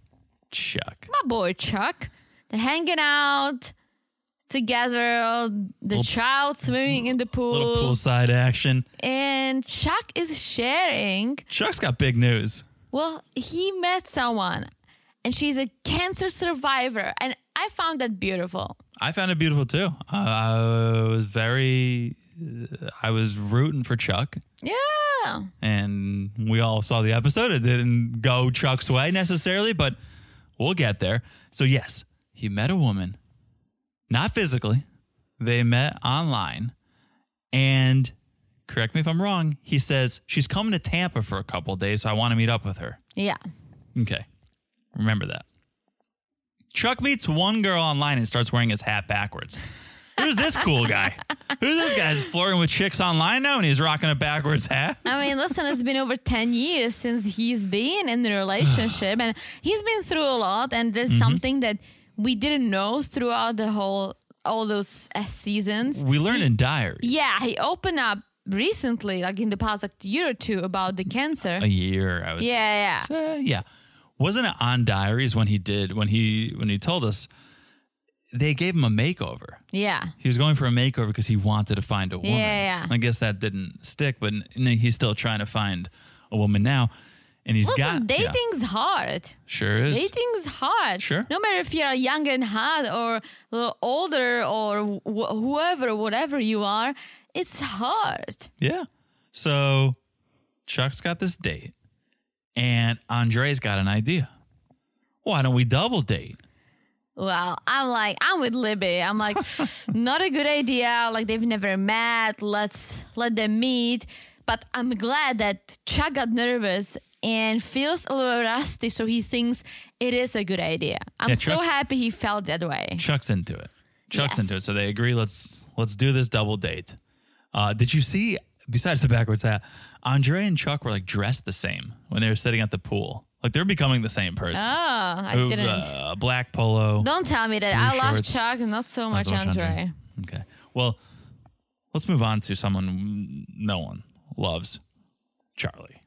Chuck. My boy Chuck. Hanging out together. The child swimming in the pool. Little poolside action. And Chuck is sharing. Chuck's got big news. Well, he met someone and she's a cancer survivor. And I found that beautiful. I found it beautiful too. Uh, I was very, I was rooting for Chuck, Yeah. and we all saw the episode. It didn't go Chuck's way necessarily, but we'll get there. So yes, he met a woman, not physically. They met online, and correct me if I'm wrong. He says she's coming to Tampa for a couple of days, so I want to meet up with her. Yeah. Okay. Remember that. Chuck meets one girl online and starts wearing his hat backwards. Who's this cool guy? Who's this guy? He's flirting with chicks online now and he's rocking a backwards hat? I mean, listen, it's been over 10 years since he's been in the relationship and he's been through a lot. And there's Mm-hmm. something that we didn't know throughout the whole, all those uh, seasons. We learn in diaries. Yeah, he opened up recently, like in the past like, year or two, about the cancer. A year, I would Yeah, yeah. say. Yeah. Wasn't it on diaries when he did when he when he told us they gave him a makeover. Yeah. He was going for a makeover because he wanted to find a woman. Yeah, yeah. I guess that didn't stick, but he's still trying to find a woman now. And he's Listen, got yeah, dating's hard. sure is. Dating's hard. Sure. No matter if you're young and hot or older or wh- whoever, whatever you are, it's hard. Yeah. So Chuck's got this date, and Andre's got an idea. Why don't we double date? Well, I'm like, I'm with Libby. I'm like, not a good idea. Like they've never met. Let's let them meet. But I'm glad that Chuck got nervous and feels a little rusty, so he thinks it is a good idea. I'm Yeah, so happy he felt that way. Chuck's into it. Chuck's Yes. into it. So they agree. Let's let's do this double date. Uh, did you see? Besides the backwards hat, Andre and Chuck were like dressed the same when they were sitting at the pool. Like they're becoming the same person. Oh, I Who, didn't. Uh, black polo. Don't tell me that. I love. Chuck, not so much Not so much Andre. Okay. Well, let's move on to someone no one loves, Charlie.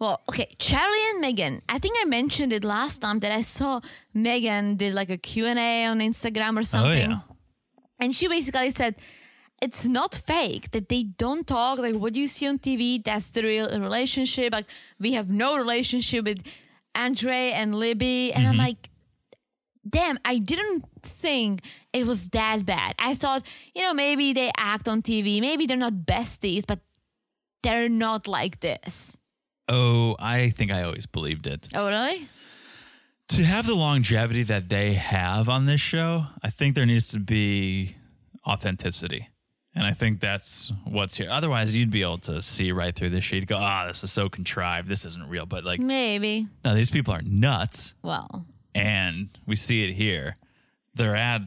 Well, okay, Charlie and Megan. I think I mentioned it last time that I saw Megan did like a Q&A on Instagram or oh, something. Oh yeah. And she basically said it's not fake that they don't talk like what you see on TV. That's the real relationship. Like we have no relationship with Andre and Libby, and I'm mm-hmm. like, damn, I didn't think it was that bad. I thought, you know, maybe they act on TV, maybe they're not besties, but they're not like this. Oh, I think I always believed it. Oh, really? To have the longevity that they have on this show, I think there needs to be authenticity. And I think that's what's here. Otherwise, you'd be able to see right through this. You'd go, ah, this is so contrived. This isn't real. But like, Maybe. no, these people are nuts. Well, And we see it here. They're at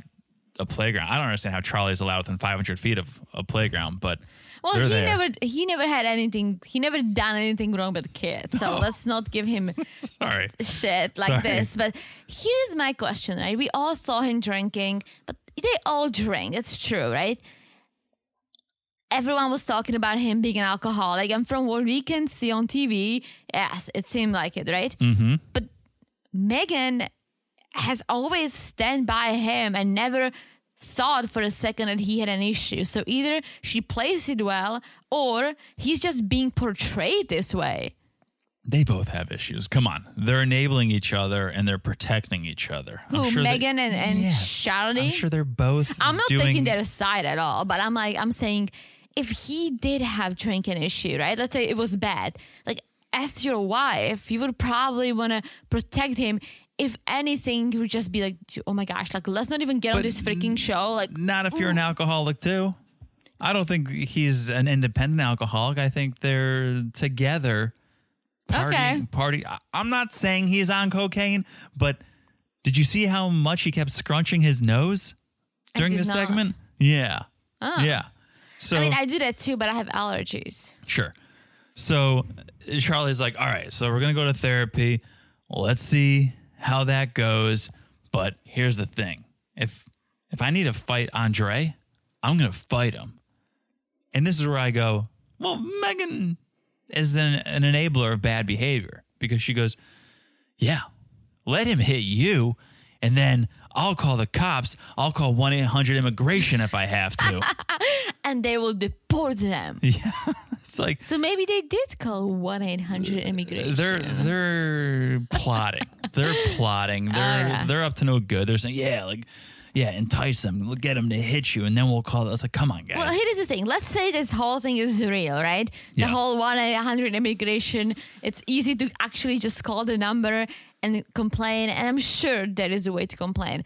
a playground. I don't understand how Charlie's allowed within 500 feet of a playground, but Well, they're he there. never he never had anything. He never done anything wrong with kids. So let's not give him Sorry. shit like Sorry. this. But here's my question, right? We all saw him drinking, but they all drink. It's true, right? Everyone was talking about him being an alcoholic, and from what we can see on TV, yes, it seemed like it, right? Mm-hmm. But Megan has always stand by him and never thought for a second that he had an issue. So either she plays it well, or he's just being portrayed this way. They both have issues. Come on. They're enabling each other and they're protecting each other. I'm Who, sure they- Megan and, and Yes. Charlotte? I'm sure they're both I'm not doing taking their side at all, but I'm like, I'm saying if he did have drinking issue, right? Let's say it was bad. Like, as your wife, you would probably want to protect him. If anything, you would just be like, oh my gosh, like, let's not even get on this freaking show. Like, Not if you're an alcoholic too. I don't think he's an independent alcoholic. I think they're together. Party, Okay. party. I'm not saying he's on cocaine, but did you see how much he kept scrunching his nose during this not. Segment? Yeah, ah. yeah. So I mean, I do that too, but I have allergies. Sure. So Charlie's like, all right, so we're going to go to therapy. Let's see how that goes. But here's the thing if if I need to fight Andre, I'm to fight him. And this is where I go, well, Megan is an, an enabler of bad behavior because she goes, yeah, let him hit you. And then I'll call the cops. I'll call 1 800 immigration if I have to. And they will deport them. Yeah. It's like, So maybe they did call 1 800 immigration. They're they're plotting. They're plotting. Oh, they're Oh, yeah. they're up to no good. They're saying, yeah, like, yeah, entice them, get them to hit you, and then we'll call. It's like, come on, guys. Well, here's the thing. Let's say this whole thing is real, right? The Yeah. whole 1 800 immigration, it's easy to actually just call the number and complain. And I'm sure there is a way to complain.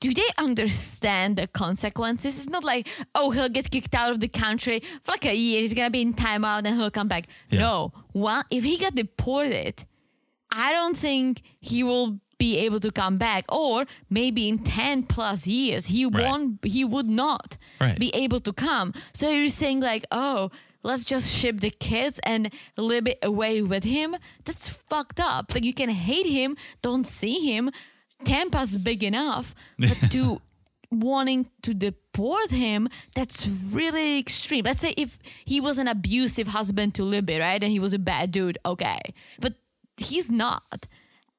Do they understand the consequences? It's not like, oh, he'll get kicked out of the country for like a year. He's to be in timeout and he'll come back. Yeah. No. One, if he got deported, I don't think he will be able to come back or maybe in 10 plus years he Right. won't he would not Right. be able to come so you're saying like oh let's just ship the kids and live it away with him. That's fucked up. Like you can hate him don't see him. Tampa's big enough but to wanting to deport him that's really extreme. Let's say if he was an abusive husband to libby right and he was a bad dude okay. But he's not.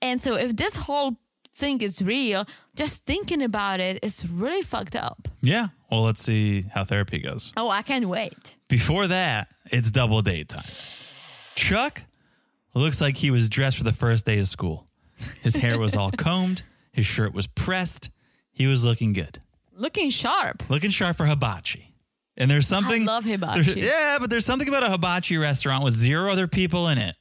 And so if this whole thing is real just thinking about it is really fucked up. Yeah. Well, let's see how therapy goes. oh i can't wait Before that, it's double date time. Chuck looks like he was dressed for the first day of school. His hair was all combed. His shirt was pressed. He was looking good, looking sharp looking sharp for hibachi. And there's something. I love hibachi. Yeah, but there's something about a hibachi restaurant with zero other people in it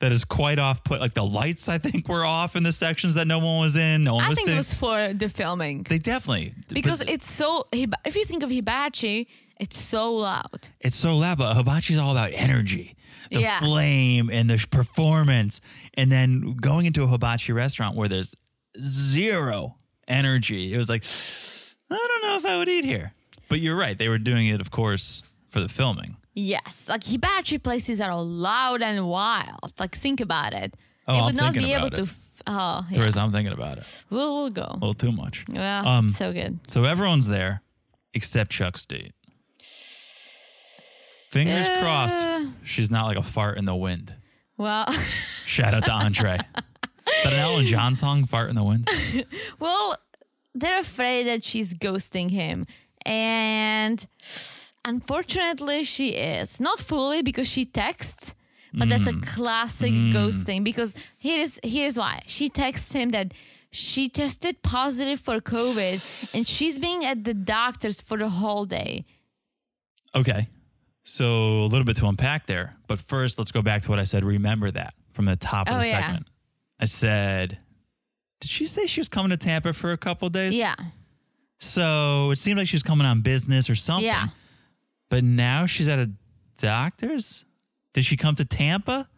that is quite off put. Like the lights, I think, were off in the sections that no one was in. No one I was think it was for the filming they definitely because but it's so. If you think of hibachi, it's so loud. it's so loud. But hibachi's all about energy, the Yeah. flame, and the performance. And then going into a hibachi restaurant where there's zero energy, it was like, I don't know if I would eat here. But you're right. They were doing it, of course, for the filming. Yes, like hibachi places are loud and wild. Like think about it. Oh, they I'm would not be able about to. F- oh, yeah. I'm thinking about it We'll, we'll go. a little too much. Yeah, Um, so good. So everyone's there except Chuck's date. Fingers Uh. crossed she's not like a fart in the wind. Well, Shout out to Andre. Is that an Elton John song, Fart in the Wind? well, they're afraid that she's ghosting him, and unfortunately, she is not fully because she texts. But that's a mm. classic mm. ghosting because here's here's why she texts him that she tested positive for COVID and she's being at the doctor's for the whole day. Okay. So a little bit to unpack there. But first, let's go back to what I said. Remember that from the top of Oh, the yeah. segment. I said, did she say she was coming to Tampa for a couple days? Yeah, So it seemed like she was coming on business or something. Yeah. But now she's at a doctor's? Did she come to Tampa?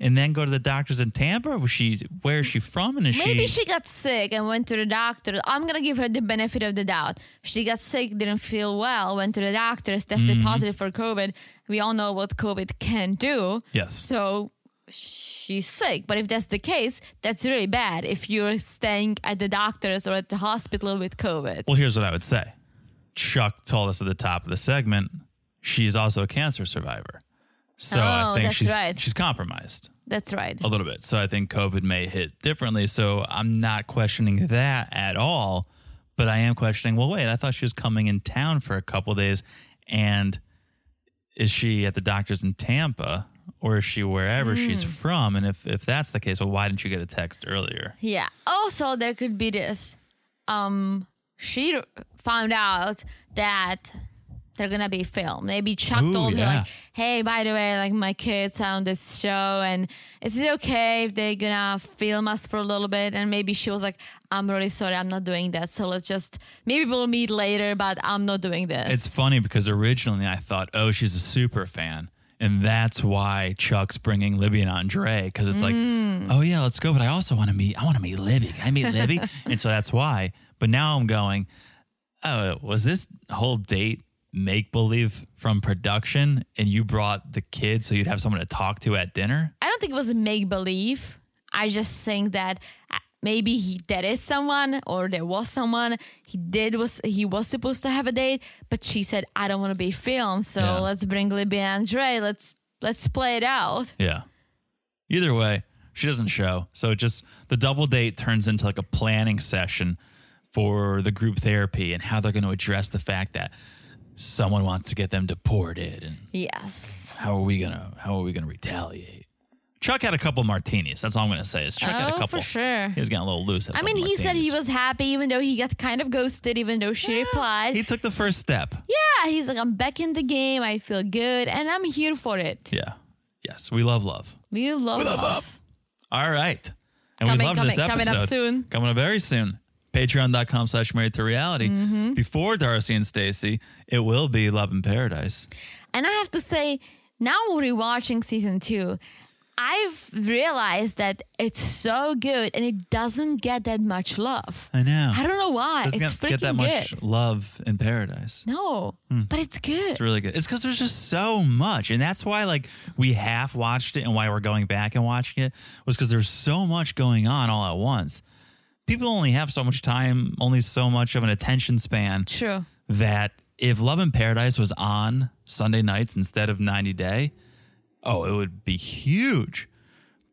and then go to the doctors in Tampa? Was she where is she from? And is she Maybe she, she got sick and went to the doctor. I'm gonna give her the benefit of the doubt. She got sick, didn't feel well, went to the doctors, tested Mm-hmm. positive for COVID. We all know what COVID can do. Yes. So she's sick. But if that's the case, that's really bad if you're staying at the doctor's or at the hospital with COVID. Well, here's what I would say. Chuck told us at the top of the segment she is also a cancer survivor. So I Oh, think that's she's right. she's compromised That's right. a little bit. So I think COVID may hit differently. So I'm not questioning that at all. But I am questioning, well, wait, I thought she was coming in town for a couple days. And is she at the doctor's in Tampa or is she wherever she's Hmm. from? And if, if that's the case, well, why didn't you get a text earlier? Yeah. Also, there could be this. Um, she found out that they're gonna be filmed. Maybe Chuck Ooh, told her like, "Hey, by the way, like my kids are on this show, and is it okay if they're gonna film us for a little bit?" And maybe she was like, "I'm really sorry, I'm not doing that. So let's just maybe we'll meet later, but I'm not doing this." It's funny because originally I thought, oh, she's a super fan. And that's why Chuck's bringing Libby and Andre because it's like, mm. oh, yeah, let's go. But I also want to meet, I want to meet Libby. Can I meet Libby? and so that's why. But now I'm going, oh, was this whole date make believe from production and you brought the kids so you'd have someone to talk to at dinner? I don't think it was make believe. I just think that uh, maybe he there is someone or there was someone he did was he was supposed to have a date, but she said I don't want to be filmed, so Yeah. let's bring Libby and Andre. Let's let's play it out. Yeah. Either way, she doesn't show. So it just the double date turns into like a planning session for the group therapy and how they're going to address the fact that someone wants to get them deported and Yes. how are we going to how are we to retaliate. Chuck had a couple martinis. That's all I'm going to say. Is Chuck had a Oh, couple. for sure. He was getting a little loose. had a I mean, couple he said he martinis. was happy even though he got kind of ghosted, even though she replied. He took the first step. yeah, he's like, I'm back in the game. I feel good, and I'm here for it. Yeah. Yes, we love love. We love, love. All right. And Coming- we love this coming- episode. coming up soon. Coming up very soon. Patreon.com slash married to reality. Mm-hmm. Before Darcy and Stacy, it will be Love in Paradise. And I have to say, now rewatching season two, I've realized that it's so good and it doesn't get that much love. I know. I don't know why. Doesn't it's get, freaking get that much good. love in paradise. No, but it's good. It's really good. It's because there's just so much. And that's why like we half watched it and why we're going back and watching it was because there's so much going on all at once. People only have so much time, only so much of an attention span. True. that if Love in Paradise was on Sunday nights instead of 90 Day, oh, it would be huge.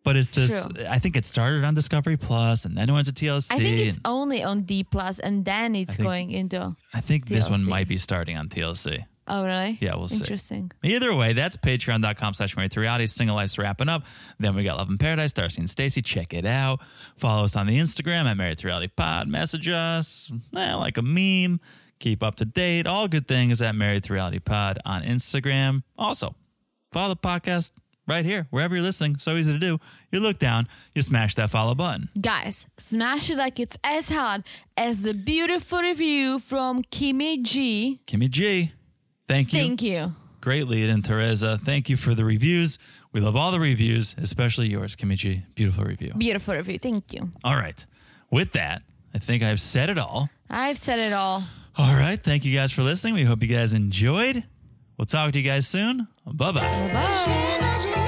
But it's this, True. I think it started on Discovery Plus and then it went to TLC. I think it's only on D plus, and then it's think- going into. I think this one might be starting on TLC. Oh, really? Yeah, we'll see. Interesting. Either way, that's patreon.com slash married to reality. Single Life's wrapping up. Then we got Love in Paradise, Darcy and Stacy. Check it out. Follow us on the Instagram at Married to Reality Pod. Message us eh, like a meme. Keep up to date. All good things at Married to Reality Pod on Instagram. Also, follow the podcast right here, wherever you're listening. So easy to do. You look down, you smash that follow button. Guys, smash it like it's as hard as the beautiful review from Kimmy G. Kimmy G, thank you. Thank you. Great lead in Teresa. Thank you for the reviews. We love all the reviews, especially yours, G. Beautiful review. Beautiful review. Thank you. All right. With that, I think I've said it all. I've said it all. All right. Thank you guys for listening. We hope you guys enjoyed. We'll talk to you guys soon. Bye bye.